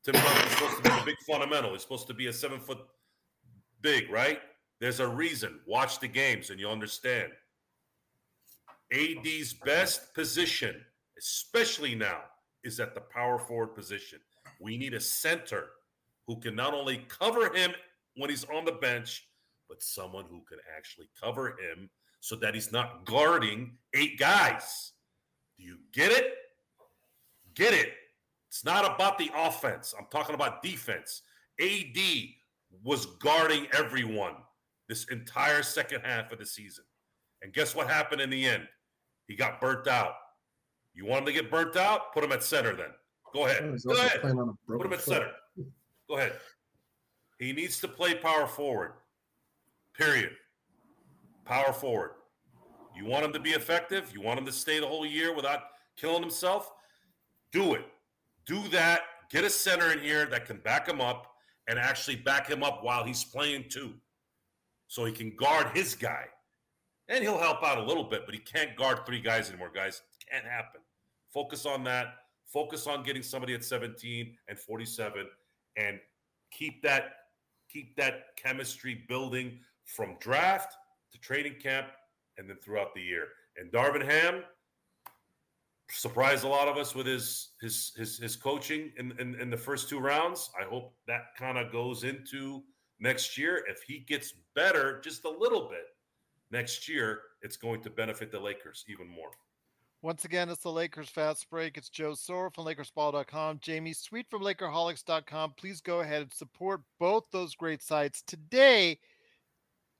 Tim Duncan's supposed to be a big fundamental. He's supposed to be a seven foot big, right? There's a reason. Watch the games and you'll understand. AD's best position, especially now, is at the power forward position. We need a center who can not only cover him when he's on the bench, but someone who can actually cover him so that he's not guarding eight guys. Do you get it? Get it. It's not about the offense. I'm talking about defense. AD was guarding everyone this entire second half of the season. And guess what happened in the end? He got burnt out. You want him to get burnt out? Put him at center then. Go ahead. Go ahead. playing on a Put him at foot. center. Go ahead. He needs to play power forward. Period. Power forward. You want him to be effective? You want him to stay the whole year without killing himself? Do it. Do that. Get a center in here that can back him up and actually back him up while he's playing too. So he can guard his guy. And he'll help out a little bit, but he can't guard three guys anymore, guys. Can't happen. Focus on that. Focus on getting somebody at 17 and 47 and keep that keep that chemistry building from draft to training camp and then throughout the year. And Darvin Ham surprised a lot of us with his his his, his coaching in, in in the first two rounds. I hope that kind of goes into next year. If he gets better just a little bit next year, it's going to benefit the Lakers even more. Once again, it's the Lakers Fast Break. It's Joe Sora from LakersBall.com, Jamie Sweet from LakerHolics.com. Please go ahead and support both those great sites today.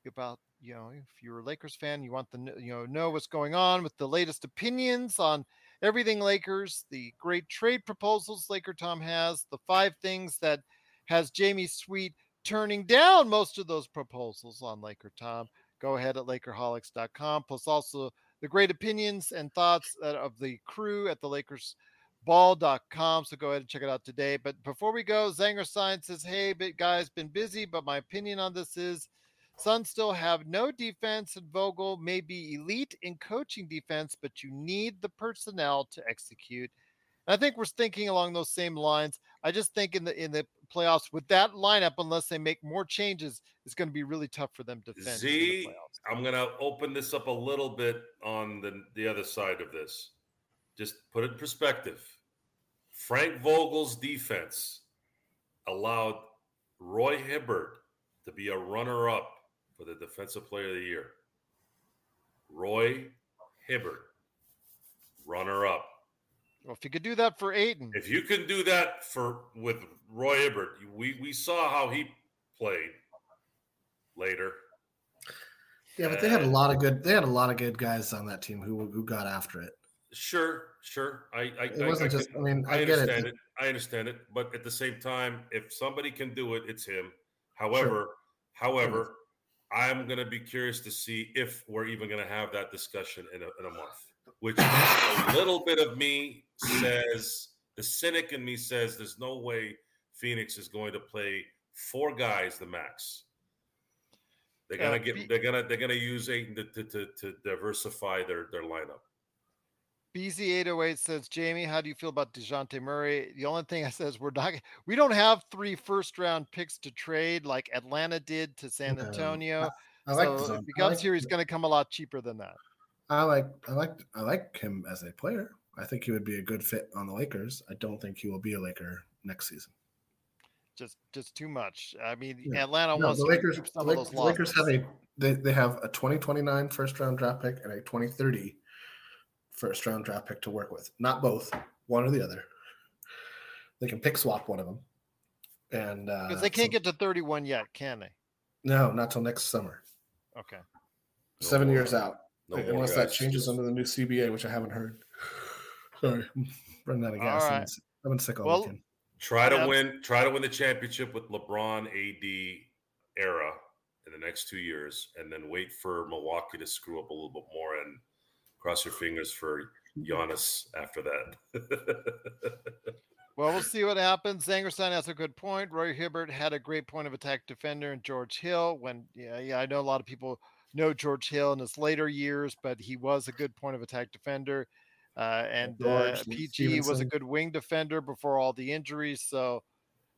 About you know, if you're a Lakers fan, you want kn- you know know what's going on with the latest opinions on everything Lakers, the great trade proposals Laker Tom has, the five things that has Jamie Sweet turning down most of those proposals on Laker Tom. Go ahead at LakerHolics.com. Plus also the great opinions and thoughts of the crew at the Lakers ball.com. So go ahead and check it out today. But before we go, Zanger Sign says, Hey, guys, been busy, but my opinion on this is Suns still have no defense, and Vogel may be elite in coaching defense, but you need the personnel to execute. And I think we're thinking along those same lines. I just think in the in the playoffs with that lineup, unless they make more changes, it's going to be really tough for them to defend. in the Z, playoffs. I'm going to open this up a little bit on the, the other side of this. Just put it in perspective. Frank Vogel's defense allowed Roy Hibbert to be a runner up for the Defensive Player of the Year. Roy Hibbert, runner up. Well, if you could do that for Ayton, If you can do that for with Roy Hibbert, we, we saw how he played later. Yeah, but they had a lot of good. They had a lot of good guys on that team who who got after it. Sure, sure. I, I It wasn't just- I mean, I I get it. understand it. I understand it, but at the same time, if somebody can do it, it's him. However, however, I'm going to be curious to see if we're even going to have that discussion in a, in a month. Which a little bit of me says, the cynic in me says, there's no way Phoenix is going to play four guys the max. They're gonna Uh, get. They're gonna. They're gonna use Ayton to, to, to, to diversify their their lineup. BZ808 says, Jamie, how do you feel about DeJounte Murray? The only thing I says we're not we don't have three first round picks to trade like Atlanta did to San No. Antonio. I like so if he comes like here, he's gonna come a lot cheaper than that. I like I like I like him as a player. I think he would be a good fit on the Lakers. I don't think he will be a Laker next season. Just just too much. I mean Yeah. Atlanta No, wants the to Lakers, the some Lak- of those the Lakers have a they, they have a 2029 first round draft pick and a 2030 first round draft pick to work with. Not both, one or the other. They can pick swap one of them. And uh, Because they can't so- get to 31 yet, can they? no, not till next summer. Okay. Seven years out, no more unless that changes under the new CBA, which I haven't heard. Sorry, I'm running out of gas. All I've been right. sick- I've been sick all Well, weekend. Try to Yeah. win. Try to win the championship with LeBron AD era in the next two years, and then wait for Milwaukee to screw up a little bit more, and cross your fingers for Giannis after that. Well, we'll see what happens. Zangerstein has a good point. Roy Hibbert had a great point of attack defender and George Hill. When yeah, yeah, I know a lot of people know George Hill in his later years, but he was a good point of attack defender. Uh, and uh, PG was a good wing defender before all the injuries. So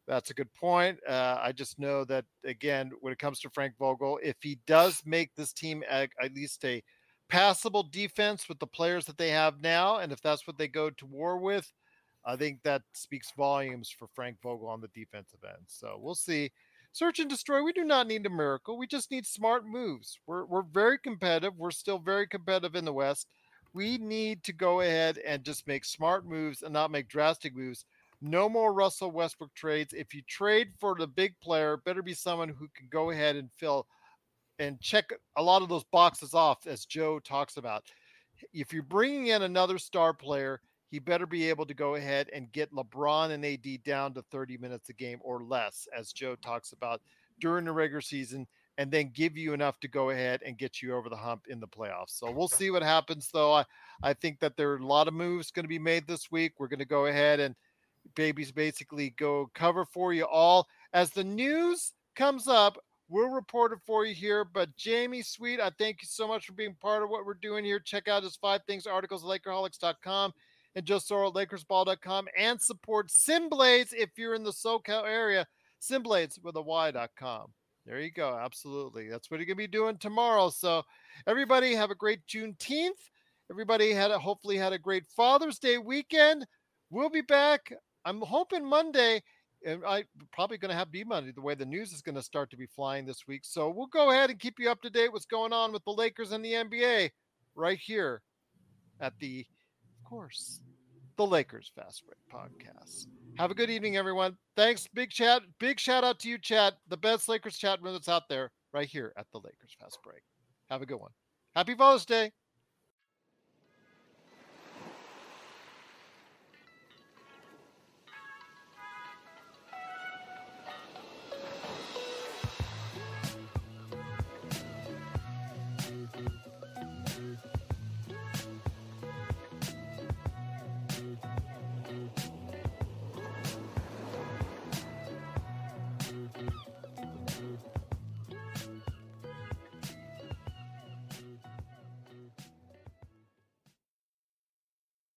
that's a good point. Uh, I just know that again, when it comes to Frank Vogel, if he does make this team at, at least a passable defense with the players that they have now, and if that's what they go to war with, I think that speaks volumes for Frank Vogel on the defensive end. So we'll see. Search and destroy. We do not need a miracle. We just need smart moves. We're we're very competitive. We're still very competitive in the West. We need to go ahead and just make smart moves and not make drastic moves. No more Russell Westbrook trades. If you trade for the big player, better be someone who can go ahead and fill and check a lot of those boxes off, as Joe talks about. If you're bringing in another star player, he better be able to go ahead and get LeBron and AD down to 30 minutes a game or less, as Joe talks about during the regular season, and then give you enough to go ahead and get you over the hump in the playoffs. So we'll see what happens, though. I, I think that there are a lot of moves going to be made this week. We're going to go ahead and babies basically go cover for you all as the news comes up. We'll report it for you here. But Jamie Sweet, I thank you so much for being part of what we're doing here. Check out his five things articles, at Lakerholics.com and Joe Soro, LakersBall.com, and support Simblades if you're in the SoCal area. Simblades with a Y.com. There you go. Absolutely. That's what you're going to be doing tomorrow. So, everybody have a great Juneteenth. Everybody had a, hopefully had a great Father's Day weekend. We'll be back. I'm hoping Monday, and I probably going to have be Monday the way the news is going to start to be flying this week. So we'll go ahead and keep you up to date what's going on with the Lakers and the NBA right here at the course, the Lakers Fast Break podcast. Have a good evening, everyone. Thanks, big chat. Big shout out to you, chat. The best Lakers chat room that's out there, right here at the Lakers Fast Break. Have a good one. Happy Father's Day.